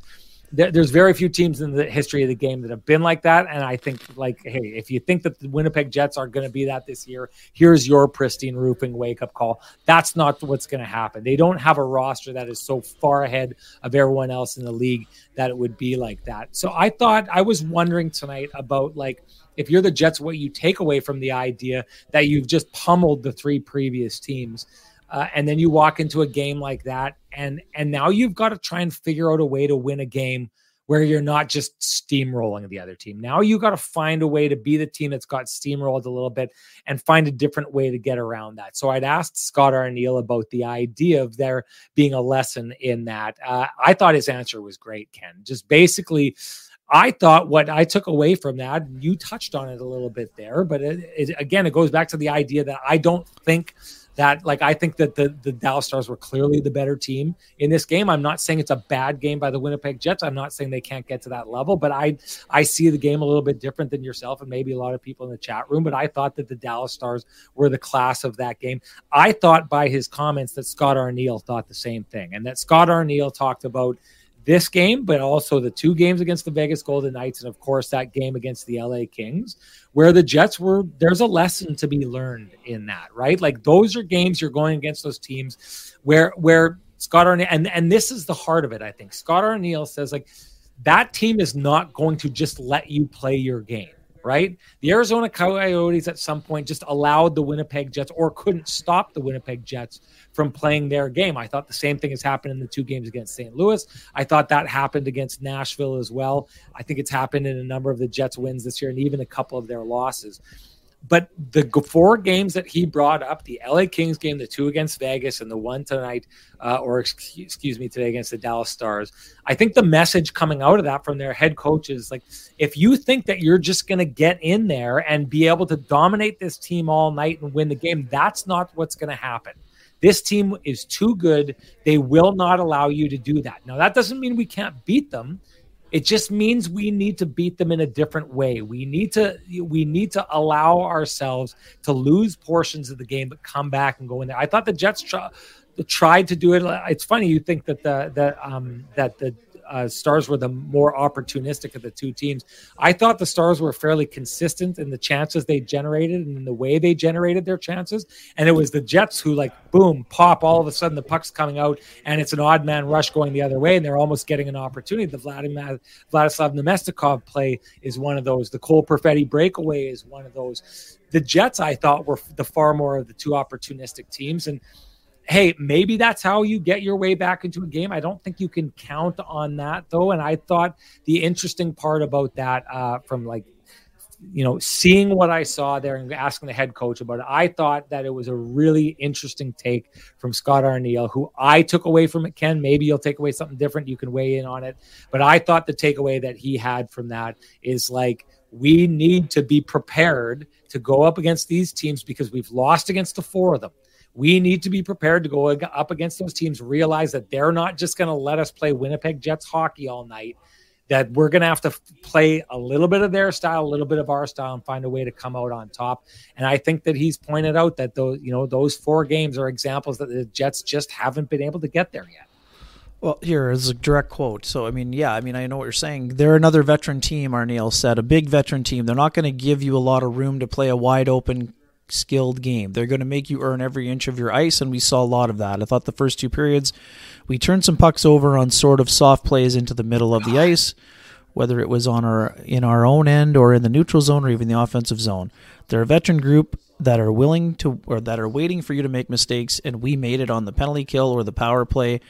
there, there's very few teams in the history of the game that have been like that. And I think, like, hey, if you think that the Winnipeg Jets are going to be that this year, here's your pristine roofing wake up call. That's not what's going to happen. They don't have a roster that is so far ahead of everyone else in the league that it would be like that. So I thought I was wondering tonight about like if you're the Jets, what you take away from the idea that you've just pummeled the three previous teams. Uh, and then you walk into a game like that and and now you've got to try and figure out a way to win a game where you're not just steamrolling the other team. Now you got to find a way to be the team that's got steamrolled a little bit and find a different way to get around that. So I'd asked Scott Arniel about the idea of there being a lesson in that. Uh, I thought his answer was great, Ken. Just basically I thought what I took away from that, you touched on it a little bit there, but it, it, again, it goes back to the idea that I don't think that, like, I think that the, the Dallas Stars were clearly the better team in this game. I'm not saying it's a bad game by the Winnipeg Jets. I'm not saying they can't get to that level, but I, I see the game a little bit different than yourself and maybe a lot of people in the chat room. But I thought that the Dallas Stars were the class of that game. I thought by his comments that Scott Arniel thought the same thing and that Scott Arniel talked about this game, but also the two games against the Vegas Golden Knights, and of course that game against the LA Kings, where the Jets were. There's a lesson to be learned in that, right? Like those are games you're going against those teams where where Scott Arniel and and this is the heart of it. I think Scott Arniel says like that team is not going to just let you play your game right? The Arizona Coyotes at some point just allowed the Winnipeg Jets or couldn't stop the Winnipeg Jets from playing their game. I thought the same thing has happened in the two games against St. Louis. I thought that happened against Nashville as well. I think it's happened in a number of the Jets wins this year and even a couple of their losses. But the four games that he brought up the LA Kings game, the two against Vegas, and the one tonight, uh, or excuse me, today against the Dallas Stars, I think the message coming out of that from their head coach is like, if you think that you're just going to get in there and be able to dominate this team all night and win the game, that's not what's going to happen. This team is too good. They will not allow you to do that. Now, that doesn't mean we can't beat them. It just means we need to beat them in a different way. We need to we need to allow ourselves to lose portions of the game, but come back and go in there. I thought the Jets tried to do it. It's funny you think that the that um that the uh, Stars were the more opportunistic of the two teams. I thought the Stars were fairly consistent in the chances they generated and in the way they generated their chances. And it was the Jets who, like, boom, pop, all of a sudden the puck's coming out and it's an odd man rush going the other way and they're almost getting an opportunity. The Vladimir, Vladislav Namestnikov play is one of those. The Cole Perfetti breakaway is one of those. The Jets, I thought, were the far more of the two opportunistic teams. And hey, maybe that's how you get your way back into a game. I don't think you can count on that though. And I thought the interesting part about that, uh, from like, you know, seeing what I saw there and asking the head coach about it, I thought that it was a really interesting take from Scott Arniel, who I took away from it. Ken, maybe you'll take away something different. You can weigh in on it. But I thought the takeaway that he had from that is like, we need to be prepared to go up against these teams because we've lost against the four of them. We need to be prepared to go up against those teams, realize that they're not just going to let us play Winnipeg Jets hockey all night, that we're going to have to play a little bit of their style, a little bit of our style, and find a way to come out on top. And I think that he's pointed out that those, you know, those four games are examples that the Jets just haven't been able to get there yet. Well, here is a direct quote. So, I mean, yeah, I mean, I know what you're saying. They're another veteran team, Arniel said, a big veteran team. They're not going to give you a lot of room to play a wide open, skilled game. They're going to make you earn every inch of your ice, and we saw a lot of that. I thought the first two periods, we turned some pucks over on sort of soft plays into the middle of the ice, whether it was on our in our own end or in the neutral zone or even the offensive zone. They're a veteran group that are willing to or that are waiting for you to make mistakes, and we made it on the penalty kill or the power play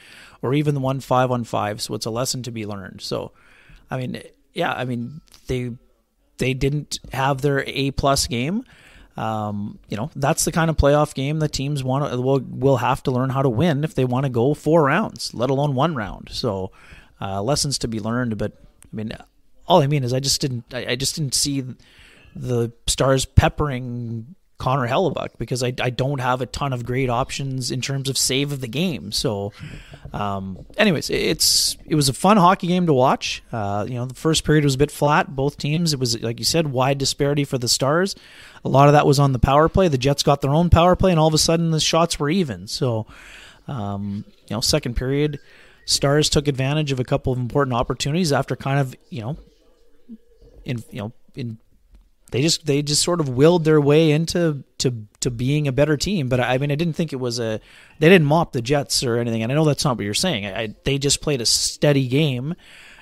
or even the one five on five. So it's a lesson to be learned. So, I mean, yeah, I mean they they didn't have their A plus game. Um, you know, that's the kind of playoff game that teams want to will will have to learn how to win if they want to go four rounds, let alone one round. So, uh, lessons to be learned. But I mean, all I mean is I just didn't I, I just didn't see the Stars peppering Connor Hellebuyck because I, I don't have a ton of great options in terms of save of the game. So, um, anyways, it's it was a fun hockey game to watch. Uh, you know, the first period was a bit flat. Both teams, it was like you said, wide disparity for the Stars. A lot of that was on the power play. The Jets got their own power play, and all of a sudden the shots were even. So, um, you know, second period, Stars took advantage of a couple of important opportunities after kind of you know, in you know in they just they just sort of willed their way into to to being a better team. But I mean, I didn't think it was a they didn't mop the Jets or anything. And I know that's not what you're saying. I, they just played a steady game,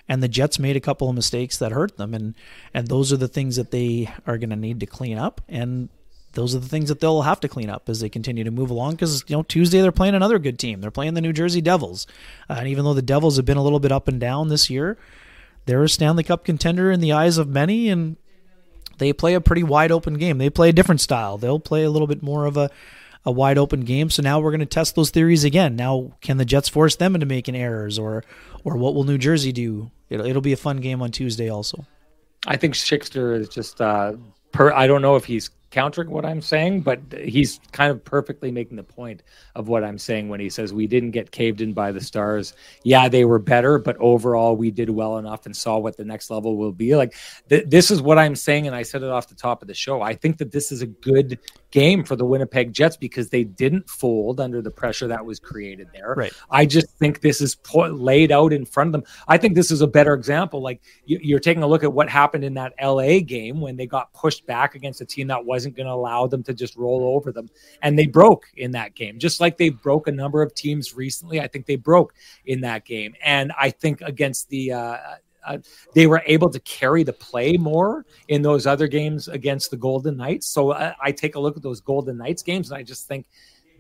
and the Jets made a couple of mistakes that hurt them. And and those are the things that they are going to need to clean up. And those are the things that they'll have to clean up as they continue to move along. Because you know Tuesday they're playing another good team. They're playing the New Jersey Devils, uh, and even though the Devils have been a little bit up and down this year, they're a Stanley Cup contender in the eyes of many, and they play a pretty wide open game. They play a different style. They'll play a little bit more of a a wide open game. So now we're going to test those theories again. Now, can the Jets force them into making errors, or or what will New Jersey do? It'll, it'll be a fun game on Tuesday, also. I think Schickster is just uh, per. I don't know if he's countering what I'm saying, but he's kind of perfectly making the point of what I'm saying when he says we didn't get caved in by the stars. Yeah, they were better, but overall we did well enough and saw what the next level will be. Like th- this is what I'm saying, and I said it off the top of the show. I think that this is a good game for the Winnipeg Jets because they didn't fold under the pressure that was created there. Right. I just think this is po- laid out in front of them. I think this is a better example. Like you, you're taking a look at what happened in that LA game when they got pushed back against a team that wasn't going to allow them to just roll over them, and they broke in that game, just like they broke a number of teams recently. I think they broke in that game, and I think against the. Uh, uh, they were able to carry the play more in those other games against the Golden Knights. So I, I take a look at those Golden Knights games, and I just think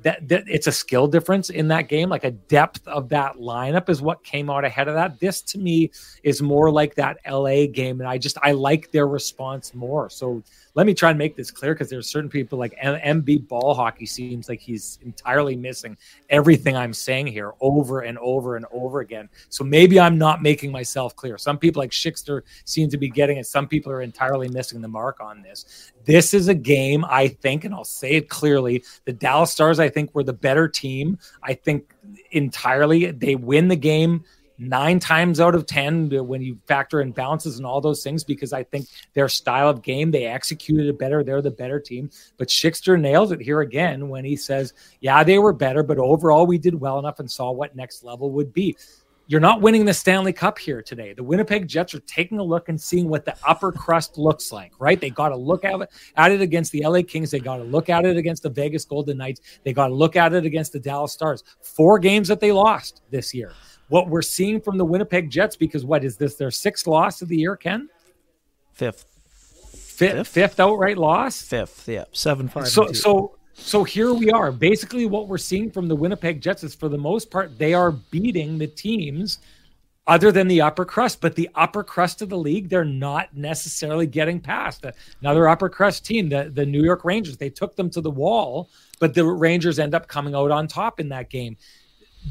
that, that it's a skill difference in that game. Like a depth of that lineup is what came out ahead of that. This to me is more like that LA game, and I just I like their response more. So let me try and make this clear because there's certain people like MB ball hockey seems like he's entirely missing everything I'm saying here over and over and over again. So maybe I'm not making myself clear. Some people like Schickster seem to be getting it. Some people are entirely missing the mark on this. This is a game I think, and I'll say it clearly: the Dallas Stars I think were the better team. I think entirely they win the game nine times out of 10 when you factor in bounces and all those things because I think their style of game, they executed it better. They're the better team. But Schickster nails it here again when he says, yeah, they were better, but overall we did well enough and saw what next level would be. You're not winning the Stanley Cup here today. The Winnipeg Jets are taking a look and seeing what the upper crust looks like, right? They got to look at it, at it against the LA Kings. They got to look at it against the Vegas Golden Knights. They got to look at it against the Dallas Stars. Four games that they lost this year what we're seeing from the Winnipeg Jets because what is this their sixth loss of the year, Ken? Fifth. Fifth, fifth, fifth outright loss. Fifth, yeah, seven five. So, so, so here we are. Basically, what we're seeing from the Winnipeg Jets is, for the most part, they are beating the teams other than the upper crust. But the upper crust of the league, they're not necessarily getting past. Uh, another upper crust team, the, the New York Rangers, they took them to the wall, but the Rangers end up coming out on top in that game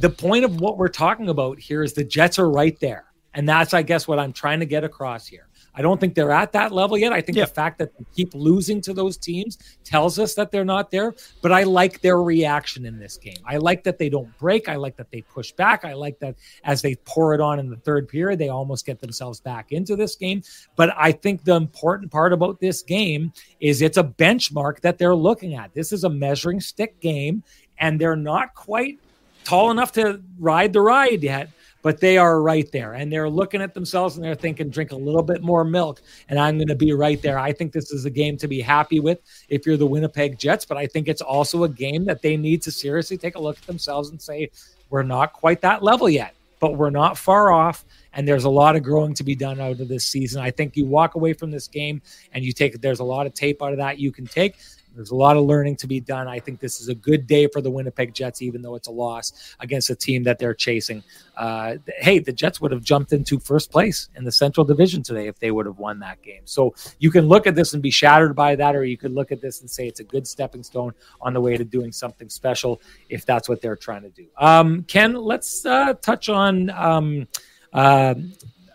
the point of what we're talking about here is the Jets are right there. And that's, I guess, what I'm trying to get across here. I don't think they're at that level yet. I think yeah. the fact that they keep losing to those teams tells us that they're not there. But I like their reaction in this game. I like that they don't break. I like that they push back. I like that as they pour it on in the third period, they almost get themselves back into this game. But I think the important part about this game is it's a benchmark that they're looking at. This is a measuring stick game, and they're not quite tall enough to ride the ride yet, but they are right there. And they're looking at themselves and they're thinking, drink a little bit more milk, and I'm going to be right there. I think this is a game to be happy with if you're the Winnipeg Jets, but I think it's also a game that they need to seriously take a look at themselves and say, we're not quite that level yet, but we're not far off. And there's a lot of growing to be done out of this season. I think you walk away from this game and you take, there's a lot of tape out of that you can take. There's a lot of learning to be done. I think this is a good day for the Winnipeg Jets, even though it's a loss against a team that they're chasing. Uh, hey, the Jets would have jumped into first place in the Central Division today if they would have won that game. So you can look at this and be shattered by that, or you could look at this and say it's a good stepping stone on the way to doing something special if that's what they're trying to do. Um, Ken, let's uh, touch on. Um, uh,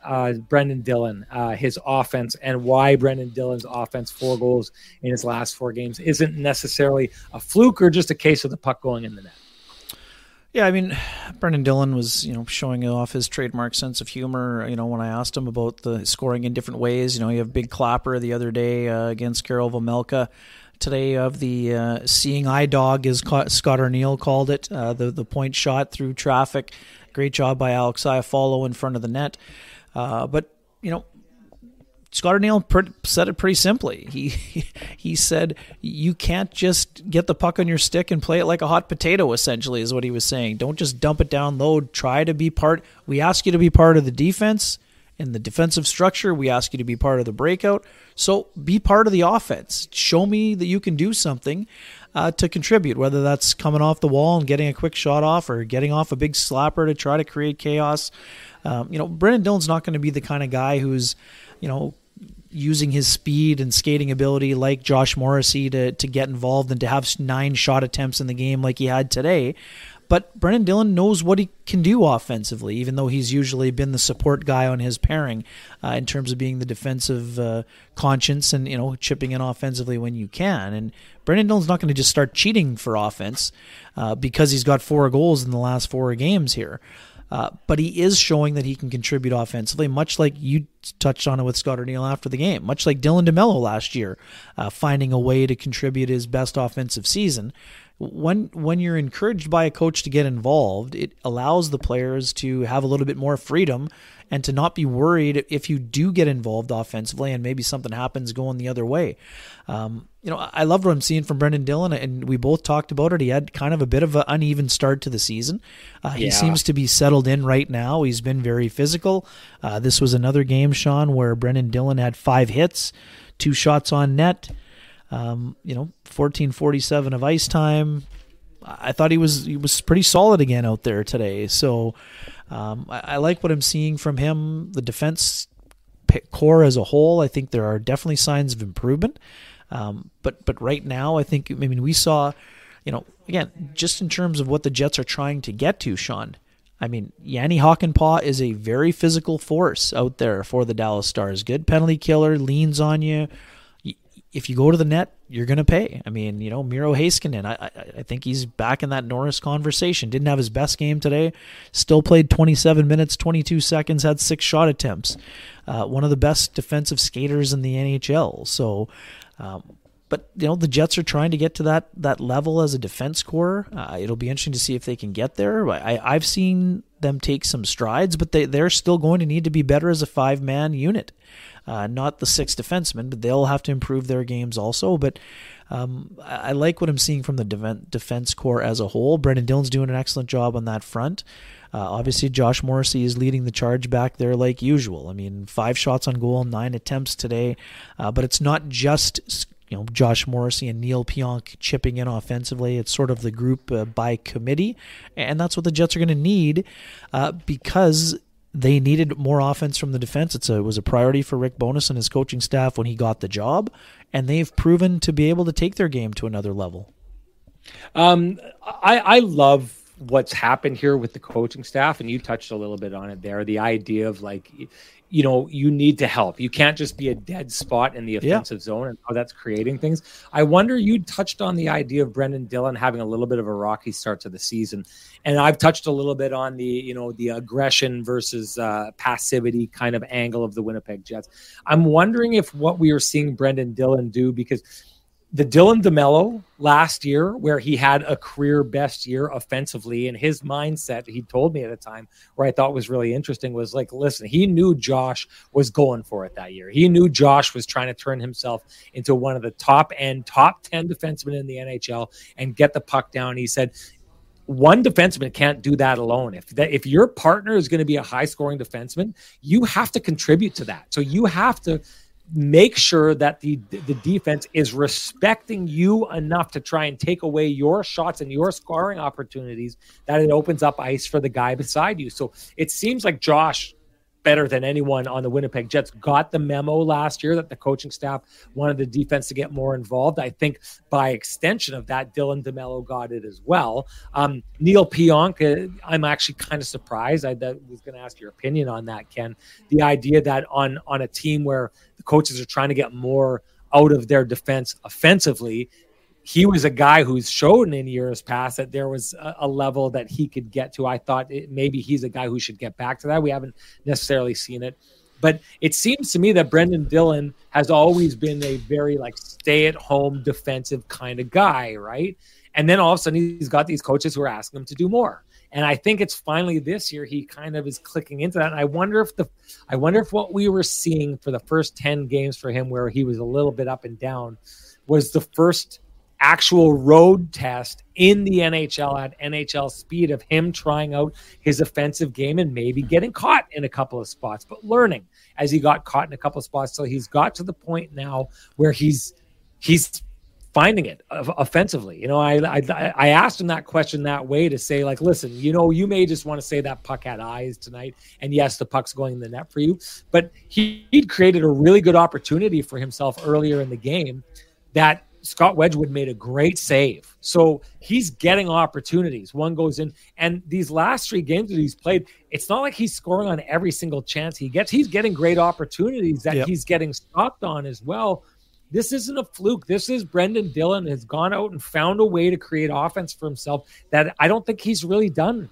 uh, Brenden Dillon, uh, his offense, and why Brenden Dillon's offense, four goals in his last four games, isn't necessarily a fluke or just a case of the puck going in the net. Yeah, I mean, Brenden Dillon was, you know, showing off his trademark sense of humor. You know, when I asked him about the scoring in different ways, you know, you have big clapper the other day uh, against Karel Vejmelka. Today of the uh, seeing eye dog, as Scott Arniel called it, uh, the the point shot through traffic. Great job by Alex Iafallo in front of the net. Uh, but you know, Scott Arniel said it pretty simply. He he said you can't just get the puck on your stick and play it like a hot potato. Essentially, is what he was saying. Don't just dump it down low. Try to be part. We ask you to be part of the defense in the defensive structure. We ask you to be part of the breakout. So be part of the offense. Show me that you can do something uh, to contribute, whether that's coming off the wall and getting a quick shot off or getting off a big slapper to try to create chaos. Um, you know, Brenden Dillon's not going to be the kind of guy who's, you know, using his speed and skating ability like Josh Morrissey to to get involved and to have nine shot attempts in the game like he had today. But Brenden Dillon knows what he can do offensively, even though he's usually been the support guy on his pairing uh, in terms of being the defensive uh, conscience and you know chipping in offensively when you can. And Brenden Dillon's not going to just start cheating for offense uh, because he's got four goals in the last four games here. Uh, but he is showing that he can contribute offensively, much like you touched on it with Scott Arniel after the game, much like Dylan DeMelo last year, uh, finding a way to contribute his best offensive season. When when you're encouraged by a coach to get involved, it allows the players to have a little bit more freedom and to not be worried if you do get involved offensively and maybe something happens going the other way. Um, you know, I love what I'm seeing from Brenden Dillon, and we both talked about it. He had kind of a bit of an uneven start to the season. Uh, he seems to be settled in right now. He's been very physical. Uh, this was another game, Sean, where Brenden Dillon had five hits, two shots on net. Um, you know, 1447 of ice time. I thought he was he was pretty solid again out there today. So um, I, I, like what I'm seeing from him. The defense core as a whole, I think there are definitely signs of improvement. Um, but but right now, I think I mean we saw, you know, again just in terms of what the Jets are trying to get to, Sean. I mean, Jani Hakanpää is a very physical force out there for the Dallas Stars. Good penalty killer, leans on you. If you go to the net, you're going to pay. I mean, you know, Miro Heiskanen, I, I, I think he's back in that Norris conversation. Didn't have his best game today. Still played 27 minutes, 22 seconds, had six shot attempts. Uh, one of the best defensive skaters in the NHL. So, um, but you know the Jets are trying to get to that that level as a defense core. Uh, it'll be interesting to see if they can get there. I, I've seen them take some strides, but they they're still going to need to be better as a five man unit. Uh, not the six defensemen, but they'll have to improve their games also. But um, I, like what I'm seeing from the defense core as a whole. Brenden Dillon's doing an excellent job on that front. Uh, obviously, Josh Morrissey is leading the charge back there like usual. I mean, five shots on goal, nine attempts today, uh, but it's not just you know Josh Morrissey and Neal Pionk chipping in offensively. It's sort of the group uh, by committee, and that's what the Jets are going to need uh, because they needed more offense from the defense. It's a, it was a priority for Rick Bowness and his coaching staff when he got the job, and they've proven to be able to take their game to another level. Um, I, I love what's happened here with the coaching staff and you touched a little bit on it there the idea of like you know you need to help. You can't just be a dead spot in the offensive yeah. zone and how that's creating things. I wonder you touched on the idea of brenden dillon having a little bit of a rocky start to the season. And i've touched a little bit on the you know the aggression versus uh, passivity kind of angle of the winnipeg jets. I'm wondering if what we are seeing brenden dillon do because the Dylan DeMelo last year, where he had a career best year offensively, and his mindset, he told me at a time where I thought was really interesting was like, listen, he knew Josh was going for it that year. He knew Josh was trying to turn himself into one of the top end, top 10 defensemen in the NHL and get the puck down. He said, one defenseman can't do that alone. If that, if your partner is going to be a high scoring defenseman, you have to contribute to that. So you have to make sure that the the defense is respecting you enough to try and take away your shots and your scoring opportunities that it opens up ice for the guy beside you. So it seems like Josh better than anyone on the Winnipeg Jets got the memo last year that the coaching staff wanted the defense to get more involved. I think by extension of that, Dylan DeMelo got it as well. Um, Neal Pionk, I'm actually kind of surprised. I was going to ask your opinion on that, Ken. The idea that on on a team where the coaches are trying to get more out of their defense offensively he was a guy who's shown in years past that there was a, a level that he could get to. I thought it, maybe he's a guy who should get back to that. We haven't necessarily seen it, but it seems to me that Brenden Dillon has always been a very like stay at home defensive kind of guy, right? And then all of a sudden he's got these coaches who are asking him to do more. And I think it's finally this year he kind of is clicking into that. And I wonder if the I wonder if what we were seeing for the first 10 games for him where he was a little bit up and down was the first actual road test in the NHL at NHL speed of him trying out his offensive game and maybe getting caught in a couple of spots, but learning as he got caught in a couple of spots. So he's got to the point now where he's he's finding it offensively. You know, I, I I asked him that question that way to say like, listen, you know, you may just want to say that puck had eyes tonight, and yes, the puck's going in the net for you, but he, he'd created a really good opportunity for himself earlier in the game that Scott Wedgewood made a great save. So he's getting opportunities. One goes in, and these last three games that he's played, it's not like he's scoring on every single chance he gets. He's getting great opportunities that yep. he's getting stopped on as well. This isn't a fluke. This is Brenden Dillon has gone out and found a way to create offense for himself that I don't think he's really done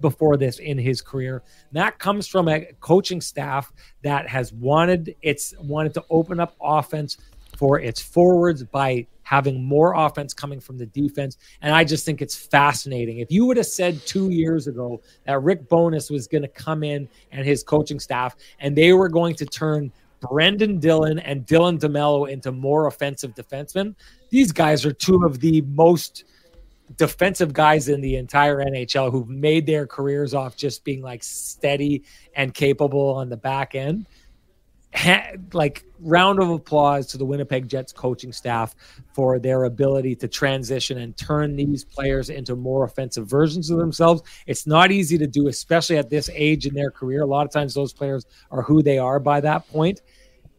before this in his career. That comes from a coaching staff that has wanted it's wanted to open up offense for its forwards by having more offense coming from the defense. And I just think it's fascinating. If you would have said two years ago that Rick Bowness was going to come in and his coaching staff and they were going to turn Brenden Dillon and Dylan DeMelo into more offensive defensemen, these guys are two of the most defensive guys in the entire NHL who've made their careers off just being like steady and capable on the back end ha- like round of applause to the Winnipeg Jets coaching staff for their ability to transition and turn these players into more offensive versions of themselves. It's not easy to do, especially at this age in their career. A lot of times those players are who they are by that point.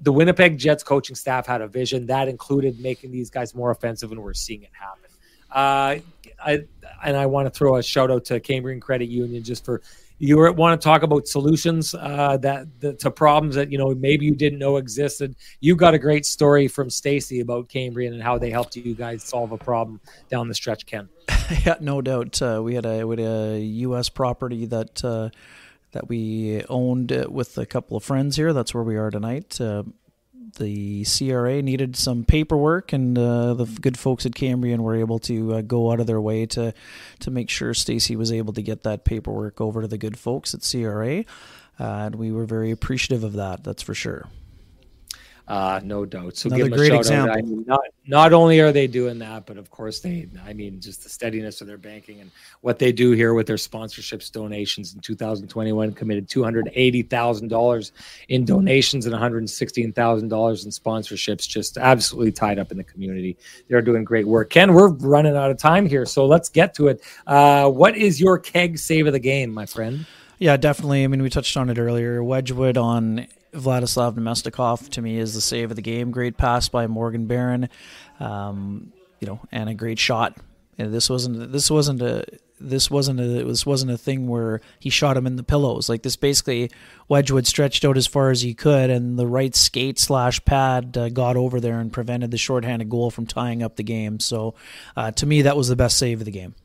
The Winnipeg Jets coaching staff had a vision that included making these guys more offensive, and we're seeing it happen. Uh, I, and I want to throw a shout out to Cambrian Credit Union just for you want to talk about solutions uh, that, that, to problems that you know maybe you didn't know existed. You got a great story from Stacy about Cambrian and how they helped you guys solve a problem down the stretch. Ken, yeah, no doubt. Uh, we had a we had a U.S. property that. Uh, that we owned with a couple of friends here. That's where we are tonight. The CRA needed some paperwork, and uh, the good folks at Cambrian were able to uh, go out of their way to to make sure Stacy was able to get that paperwork over to the good folks at CRA, uh, and we were very appreciative of that. That's for sure. Uh, no doubt. So Another give them a shout example. out. I mean, not not only are they doing that, but of course they. I mean, just the steadiness of their banking and what they do here with their sponsorships, donations. In 2021, committed 280 thousand dollars in donations and 116 thousand dollars in sponsorships. Just absolutely tied up in the community. They're doing great work. Ken, we're running out of time here, so let's get to it. Uh, what is your keg save of the game, my friend? Yeah, definitely. I mean, we touched on it earlier. Wedgewood on Vladislav Namestnikov to me is the save of the game. Great pass by Morgan Barron, um, you know, and a great shot. And this wasn't this wasn't a this wasn't a this wasn't a thing where he shot him in the pillows. Like this, basically Wedgewood stretched out as far as he could, and the right skate slash pad uh, got over there and prevented the shorthanded goal from tying up the game. So, uh, to me, that was the best save of the game.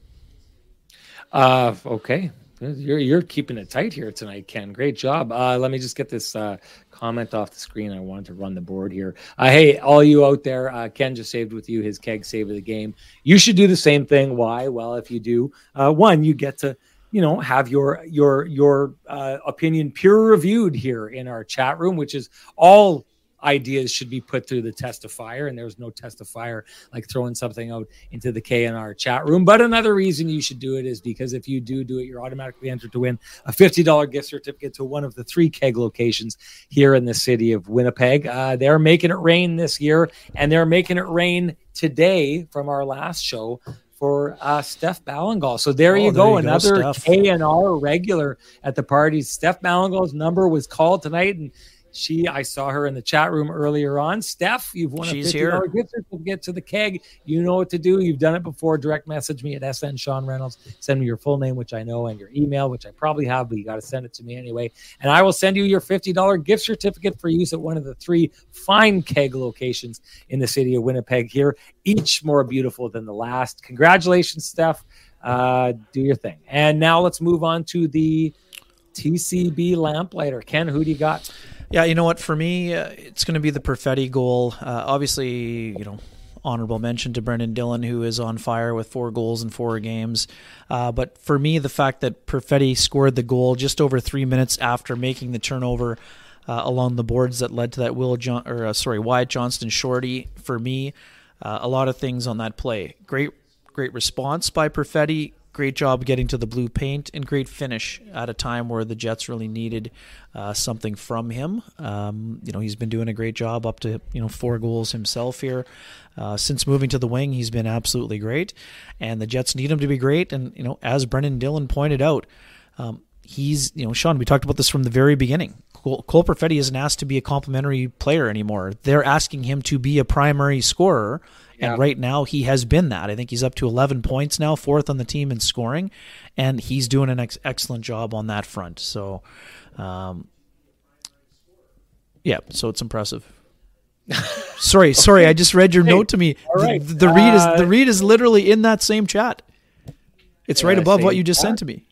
Uh, okay, You're you're keeping it tight here tonight, Ken. Great job. Uh, let me just get this uh, comment off the screen. I wanted to run the board here. Uh, hey, all you out there, uh, Ken just saved with you his keg save of the game. You should do the same thing. Why? Well, if you do, uh, one, you get to you know have your your your uh, opinion peer reviewed here in our chat room, which is all ideas should be put through the test of fire. and there's no test of fire like throwing something out into the KNR chat room but another reason you should do it is because if you do do it you're automatically entered to win a $50 gift certificate to one of the three keg locations here in the city of Winnipeg uh, they're making it rain this year and they're making it rain today from our last show for uh, Steph Ballingall. So there oh, you go, there you another go, KNR regular at the parties. Steph Ballingall's number was called tonight, and she, I saw her in the chat room earlier on. Steph, you've won She's a $50 gift certificate to the keg. You know what to do. You've done it before. Direct message me at SN Sean Reynolds. Send me your full name, which I know, and your email, which I probably have, but you got to send it to me anyway. And I will send you your $50 gift certificate for use at one of the three fine keg locations in the city of Winnipeg here, each more beautiful than the last. Congratulations, Steph. Uh, do your thing. And now let's move on to the TCB lamplighter. Ken, who do you got? Yeah, you know what? For me, uh, it's going to be the Perfetti goal. Uh, obviously, you know, honorable mention to Brenden Dillon, who is on fire with four goals in four games. Uh, but for me, the fact that Perfetti scored the goal just over three minutes after making the turnover uh, along the boards that led to that Will John or uh, sorry Wyatt Johnston shorty. For me, uh, a lot of things on that play. Great, great response by Perfetti great job getting to the blue paint and great finish at a time where the Jets really needed uh, something from him. Um, you know, he's been doing a great job up to you know four goals himself here. Uh, since moving to the wing, he's been absolutely great, and the Jets need him to be great. And you know, as Brenden Dillon pointed out, um, he's you know Sean. We talked about this from the very beginning. Cole, Cole Perfetti isn't asked to be a complementary player anymore. They're asking him to be a primary scorer yeah. And right now, he has been that. I think he's up to 11 points now, fourth on the team in scoring, and he's doing an ex- excellent job on that front. So, um, yeah, so it's impressive. sorry, sorry, I just read your hey, note to me. The, the, read is the uh, read is literally in that same chat. It's right above what you just chat? sent to me.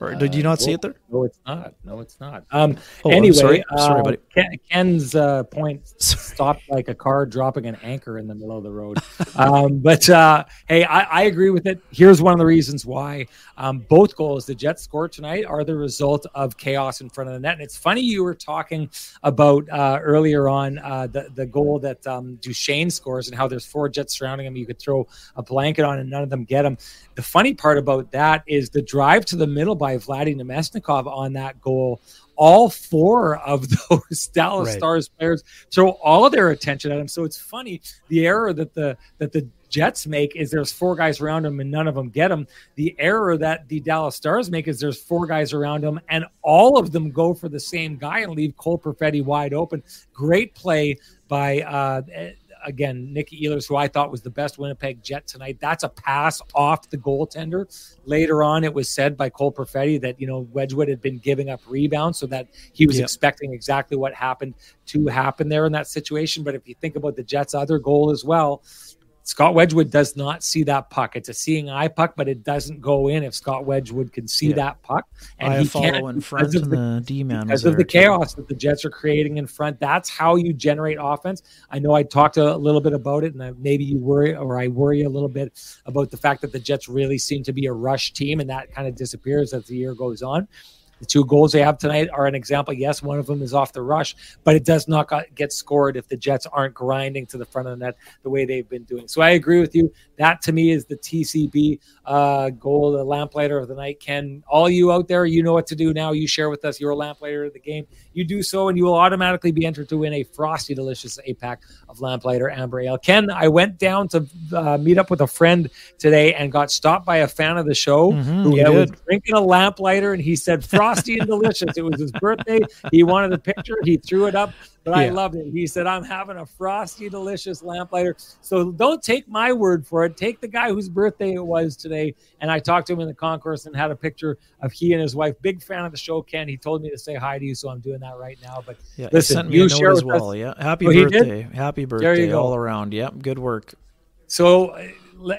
Or did you not uh, see it there? No, it's not. No, it's not. Um. Oh, anyway, sorry, uh, sorry, buddy. Ken, Ken's uh, point stopped like a car dropping an anchor in the middle of the road. um. But uh, hey, I, I agree with it. Here's one of the reasons why um, both goals the Jets scored tonight are the result of chaos in front of the net. And it's funny you were talking about uh, earlier on uh, the the goal that um, Duchene scores and how there's four Jets surrounding him. You could throw a blanket on and none of them get him. The funny part about that is the drive to the middle by Vladdy Namestnikov on that goal. All four of those Dallas right. Stars players throw all of their attention at him. So it's funny the error that the that the Jets make is there's four guys around him and none of them get him. The error that the Dallas Stars make is there's four guys around him and all of them go for the same guy and leave Cole Perfetti wide open. Great play by uh, again, Nicky Ehlers, who I thought was the best Winnipeg Jet tonight. That's a pass off the goaltender. Later on, it was said by Cole Perfetti that, you know, Wedgewood had been giving up rebounds so that he was yep. expecting exactly what happened to happen there in that situation. But if you think about the Jets' other goal as well, Scott Wedgewood does not see that puck. It's a seeing eye puck, but it doesn't go in if Scott Wedgewood can see yeah. that puck. And I he can't in front of the D man because of the chaos that the Jets are creating in front. That's how you generate offense. I know I talked a little bit about it, and maybe you worry or I worry a little bit about the fact that the Jets really seem to be a rush team, and that kind of disappears as the year goes on. The two goals they have tonight are an example. Yes, one of them is off the rush, but it does not get scored if the Jets aren't grinding to the front of the net the way they've been doing. So I agree with you. That to me is the TCB uh, goal, the lamplighter of the night. Ken, all you out there, you know what to do now. You share with us your lamplighter of the game. You do so, and you will automatically be entered to win a frosty, delicious eight pack of lamplighter amber ale. Ken, I went down to uh, meet up with a friend today and got stopped by a fan of the show mm-hmm, who was drinking a lamplighter, and he said, frosty and delicious. It was his birthday. He wanted a picture. He threw it up, but yeah. I loved it. He said, I'm having a frosty, delicious lamplighter. So don't take my word for it. Take the guy whose birthday it was today. And I talked to him in the concourse and had a picture of he and his wife. Big fan of the show, Ken. He told me to say hi to you, so I'm doing that right now. But yeah, listen, you share as well. Us. Yeah, happy oh, birthday. Happy birthday all around. Yep, good work. So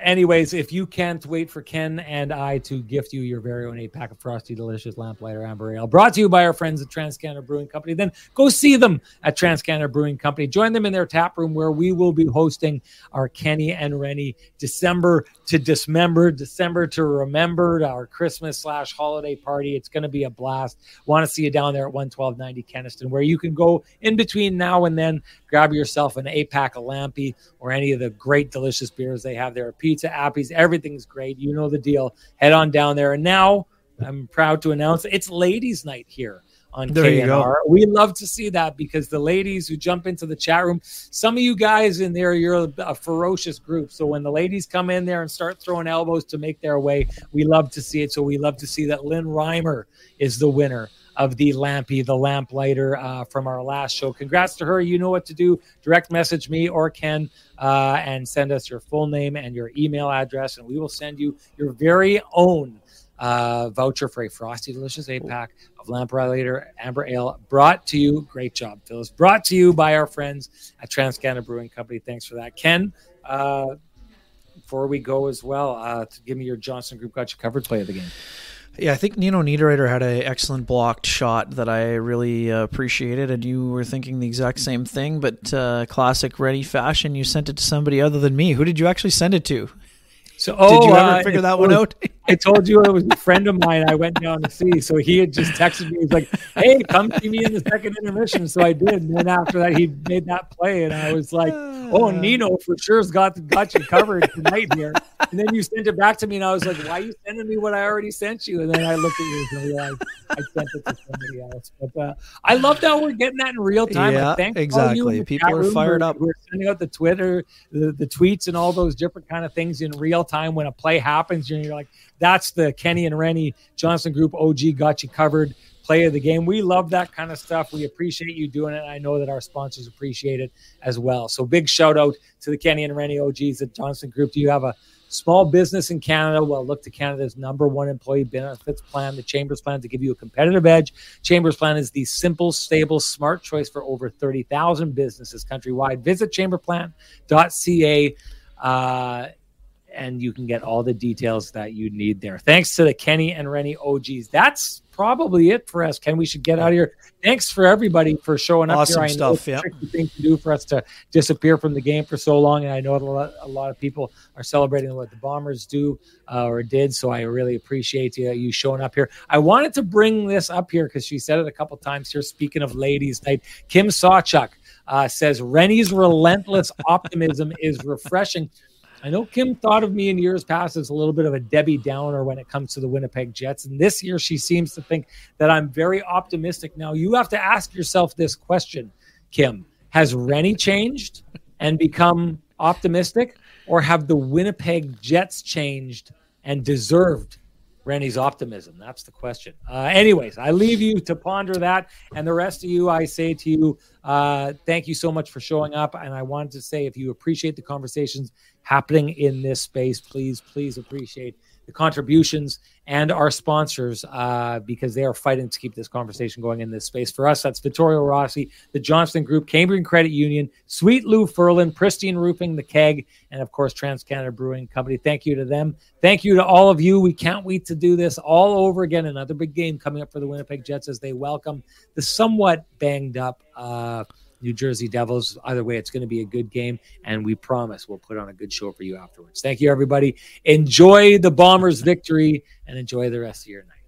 anyways, if you can't wait for Ken and I to gift you your very own eight pack of Frosty Delicious Lamplighter Amber Ale, brought to you by our friends at Transcanada Brewing Company, then go see them at Transcanada Brewing Company. Join them in their tap room where we will be hosting our Kenny and Renny December to dismember, December to remember, our Christmas slash holiday party. It's going to be a blast. Want to see you down there at 11290 Kenaston, where you can go in between now and then, grab yourself an eight pack of Lampy or any of the great delicious beers they have there. Pizza, Appies, everything's great. You know the deal. Head on down there. And now I'm proud to announce it's ladies' night here on there KNR. We love to see that because the ladies who jump into the chat room, some of you guys in there, you're a, a, ferocious group. So when the ladies come in there and start throwing elbows to make their way, we love to see it. So we love to see that Lynn Reimer is the winner of the Lampy, the lamplighter uh, from our last show. Congrats to her. You know what to do. Direct message me or Ken uh, and send us your full name and your email address, and we will send you your very own uh, voucher for a frosty, delicious eight pack of Lamplighter Amber Ale. Brought to you, great job, Phyllis. Brought to you by our friends at Transcanada Brewing Company. Thanks for that, Ken. Uh, before we go as well, uh, to give me your Johnson Group got you covered play of the game. Yeah, I think Nino Niederreiter had an excellent blocked shot that I really uh, appreciated, and you were thinking the exact same thing, but uh, classic ready fashion. You sent it to somebody other than me. Who did you actually send it to? So, oh, did you ever uh, figure that one out? I told you it was a friend of mine. I went down to see, so he had just texted me. He's like, "Hey, come see me in the second intermission." So I did. And then after that, he made that play, and I was like, "Oh, Nino for sure has got got you covered tonight here." And then you sent it back to me, and I was like, "Why are you sending me what I already sent you?" And then I looked at you and realized I sent it to somebody else. But uh, I love that we're getting that in real time. Yeah, exactly. People are fired up. We're sending out the Twitter, the, the tweets, and all those different kind of things in real time when a play happens. And you're like, that's the Kenny and Renny Johnston Group OG got you covered play of the game. We love that kind of stuff. We appreciate you doing it. I know that our sponsors appreciate it as well. So big shout out to the Kenny and Renny OGs at Johnston Group. Do you have a small business in Canada? Well, look to Canada's number one employee benefits plan, the Chambers Plan, to give you a competitive edge. Chambers Plan is the simple, stable, smart choice for over 30,000 businesses countrywide. Visit chambersplan.ca. Uh, and you can get all the details that you need there. Thanks to the Kenny and Renny OGs. That's probably it for us. Ken, we should get out of here. Thanks for everybody for showing up awesome here. I stuff. Yeah, thing to do for us to disappear from the game for so long, and I know a lot, a lot of people are celebrating what the Bombers do uh, or did. So I really appreciate you, you showing up here. I wanted to bring this up here because she said it a couple times here. Speaking of ladies' night, Kim Sawchuk uh, says Renny's relentless optimism is refreshing. I know Kim thought of me in years past as a little bit of a Debbie Downer when it comes to the Winnipeg Jets. And this year, she seems to think that I'm very optimistic. Now, you have to ask yourself this question, Kim Has Renny changed and become optimistic, or have the Winnipeg Jets changed and deserved Renny's optimism? That's the question. Uh, anyways, I leave you to ponder that. And the rest of you, I say to you, uh, thank you so much for showing up. And I wanted to say, if you appreciate the conversations happening in this space. Please, please appreciate the contributions and our sponsors uh, because they are fighting to keep this conversation going in this space. For us, that's Vittorio Rossi, the Johnston Group, Cambrian Credit Union, Sweet Lou Furlan, Pristine Roofing, The Keg, and of course, Trans Canada Brewing Company. Thank you to them. Thank you to all of you. We can't wait to do this all over again. Another big game coming up for the Winnipeg Jets as they welcome the somewhat banged up. Uh, New Jersey Devils. Either way, it's going to be a good game, and we promise we'll put on a good show for you afterwards. Thank you, everybody. Enjoy the Bombers' victory and enjoy the rest of your night.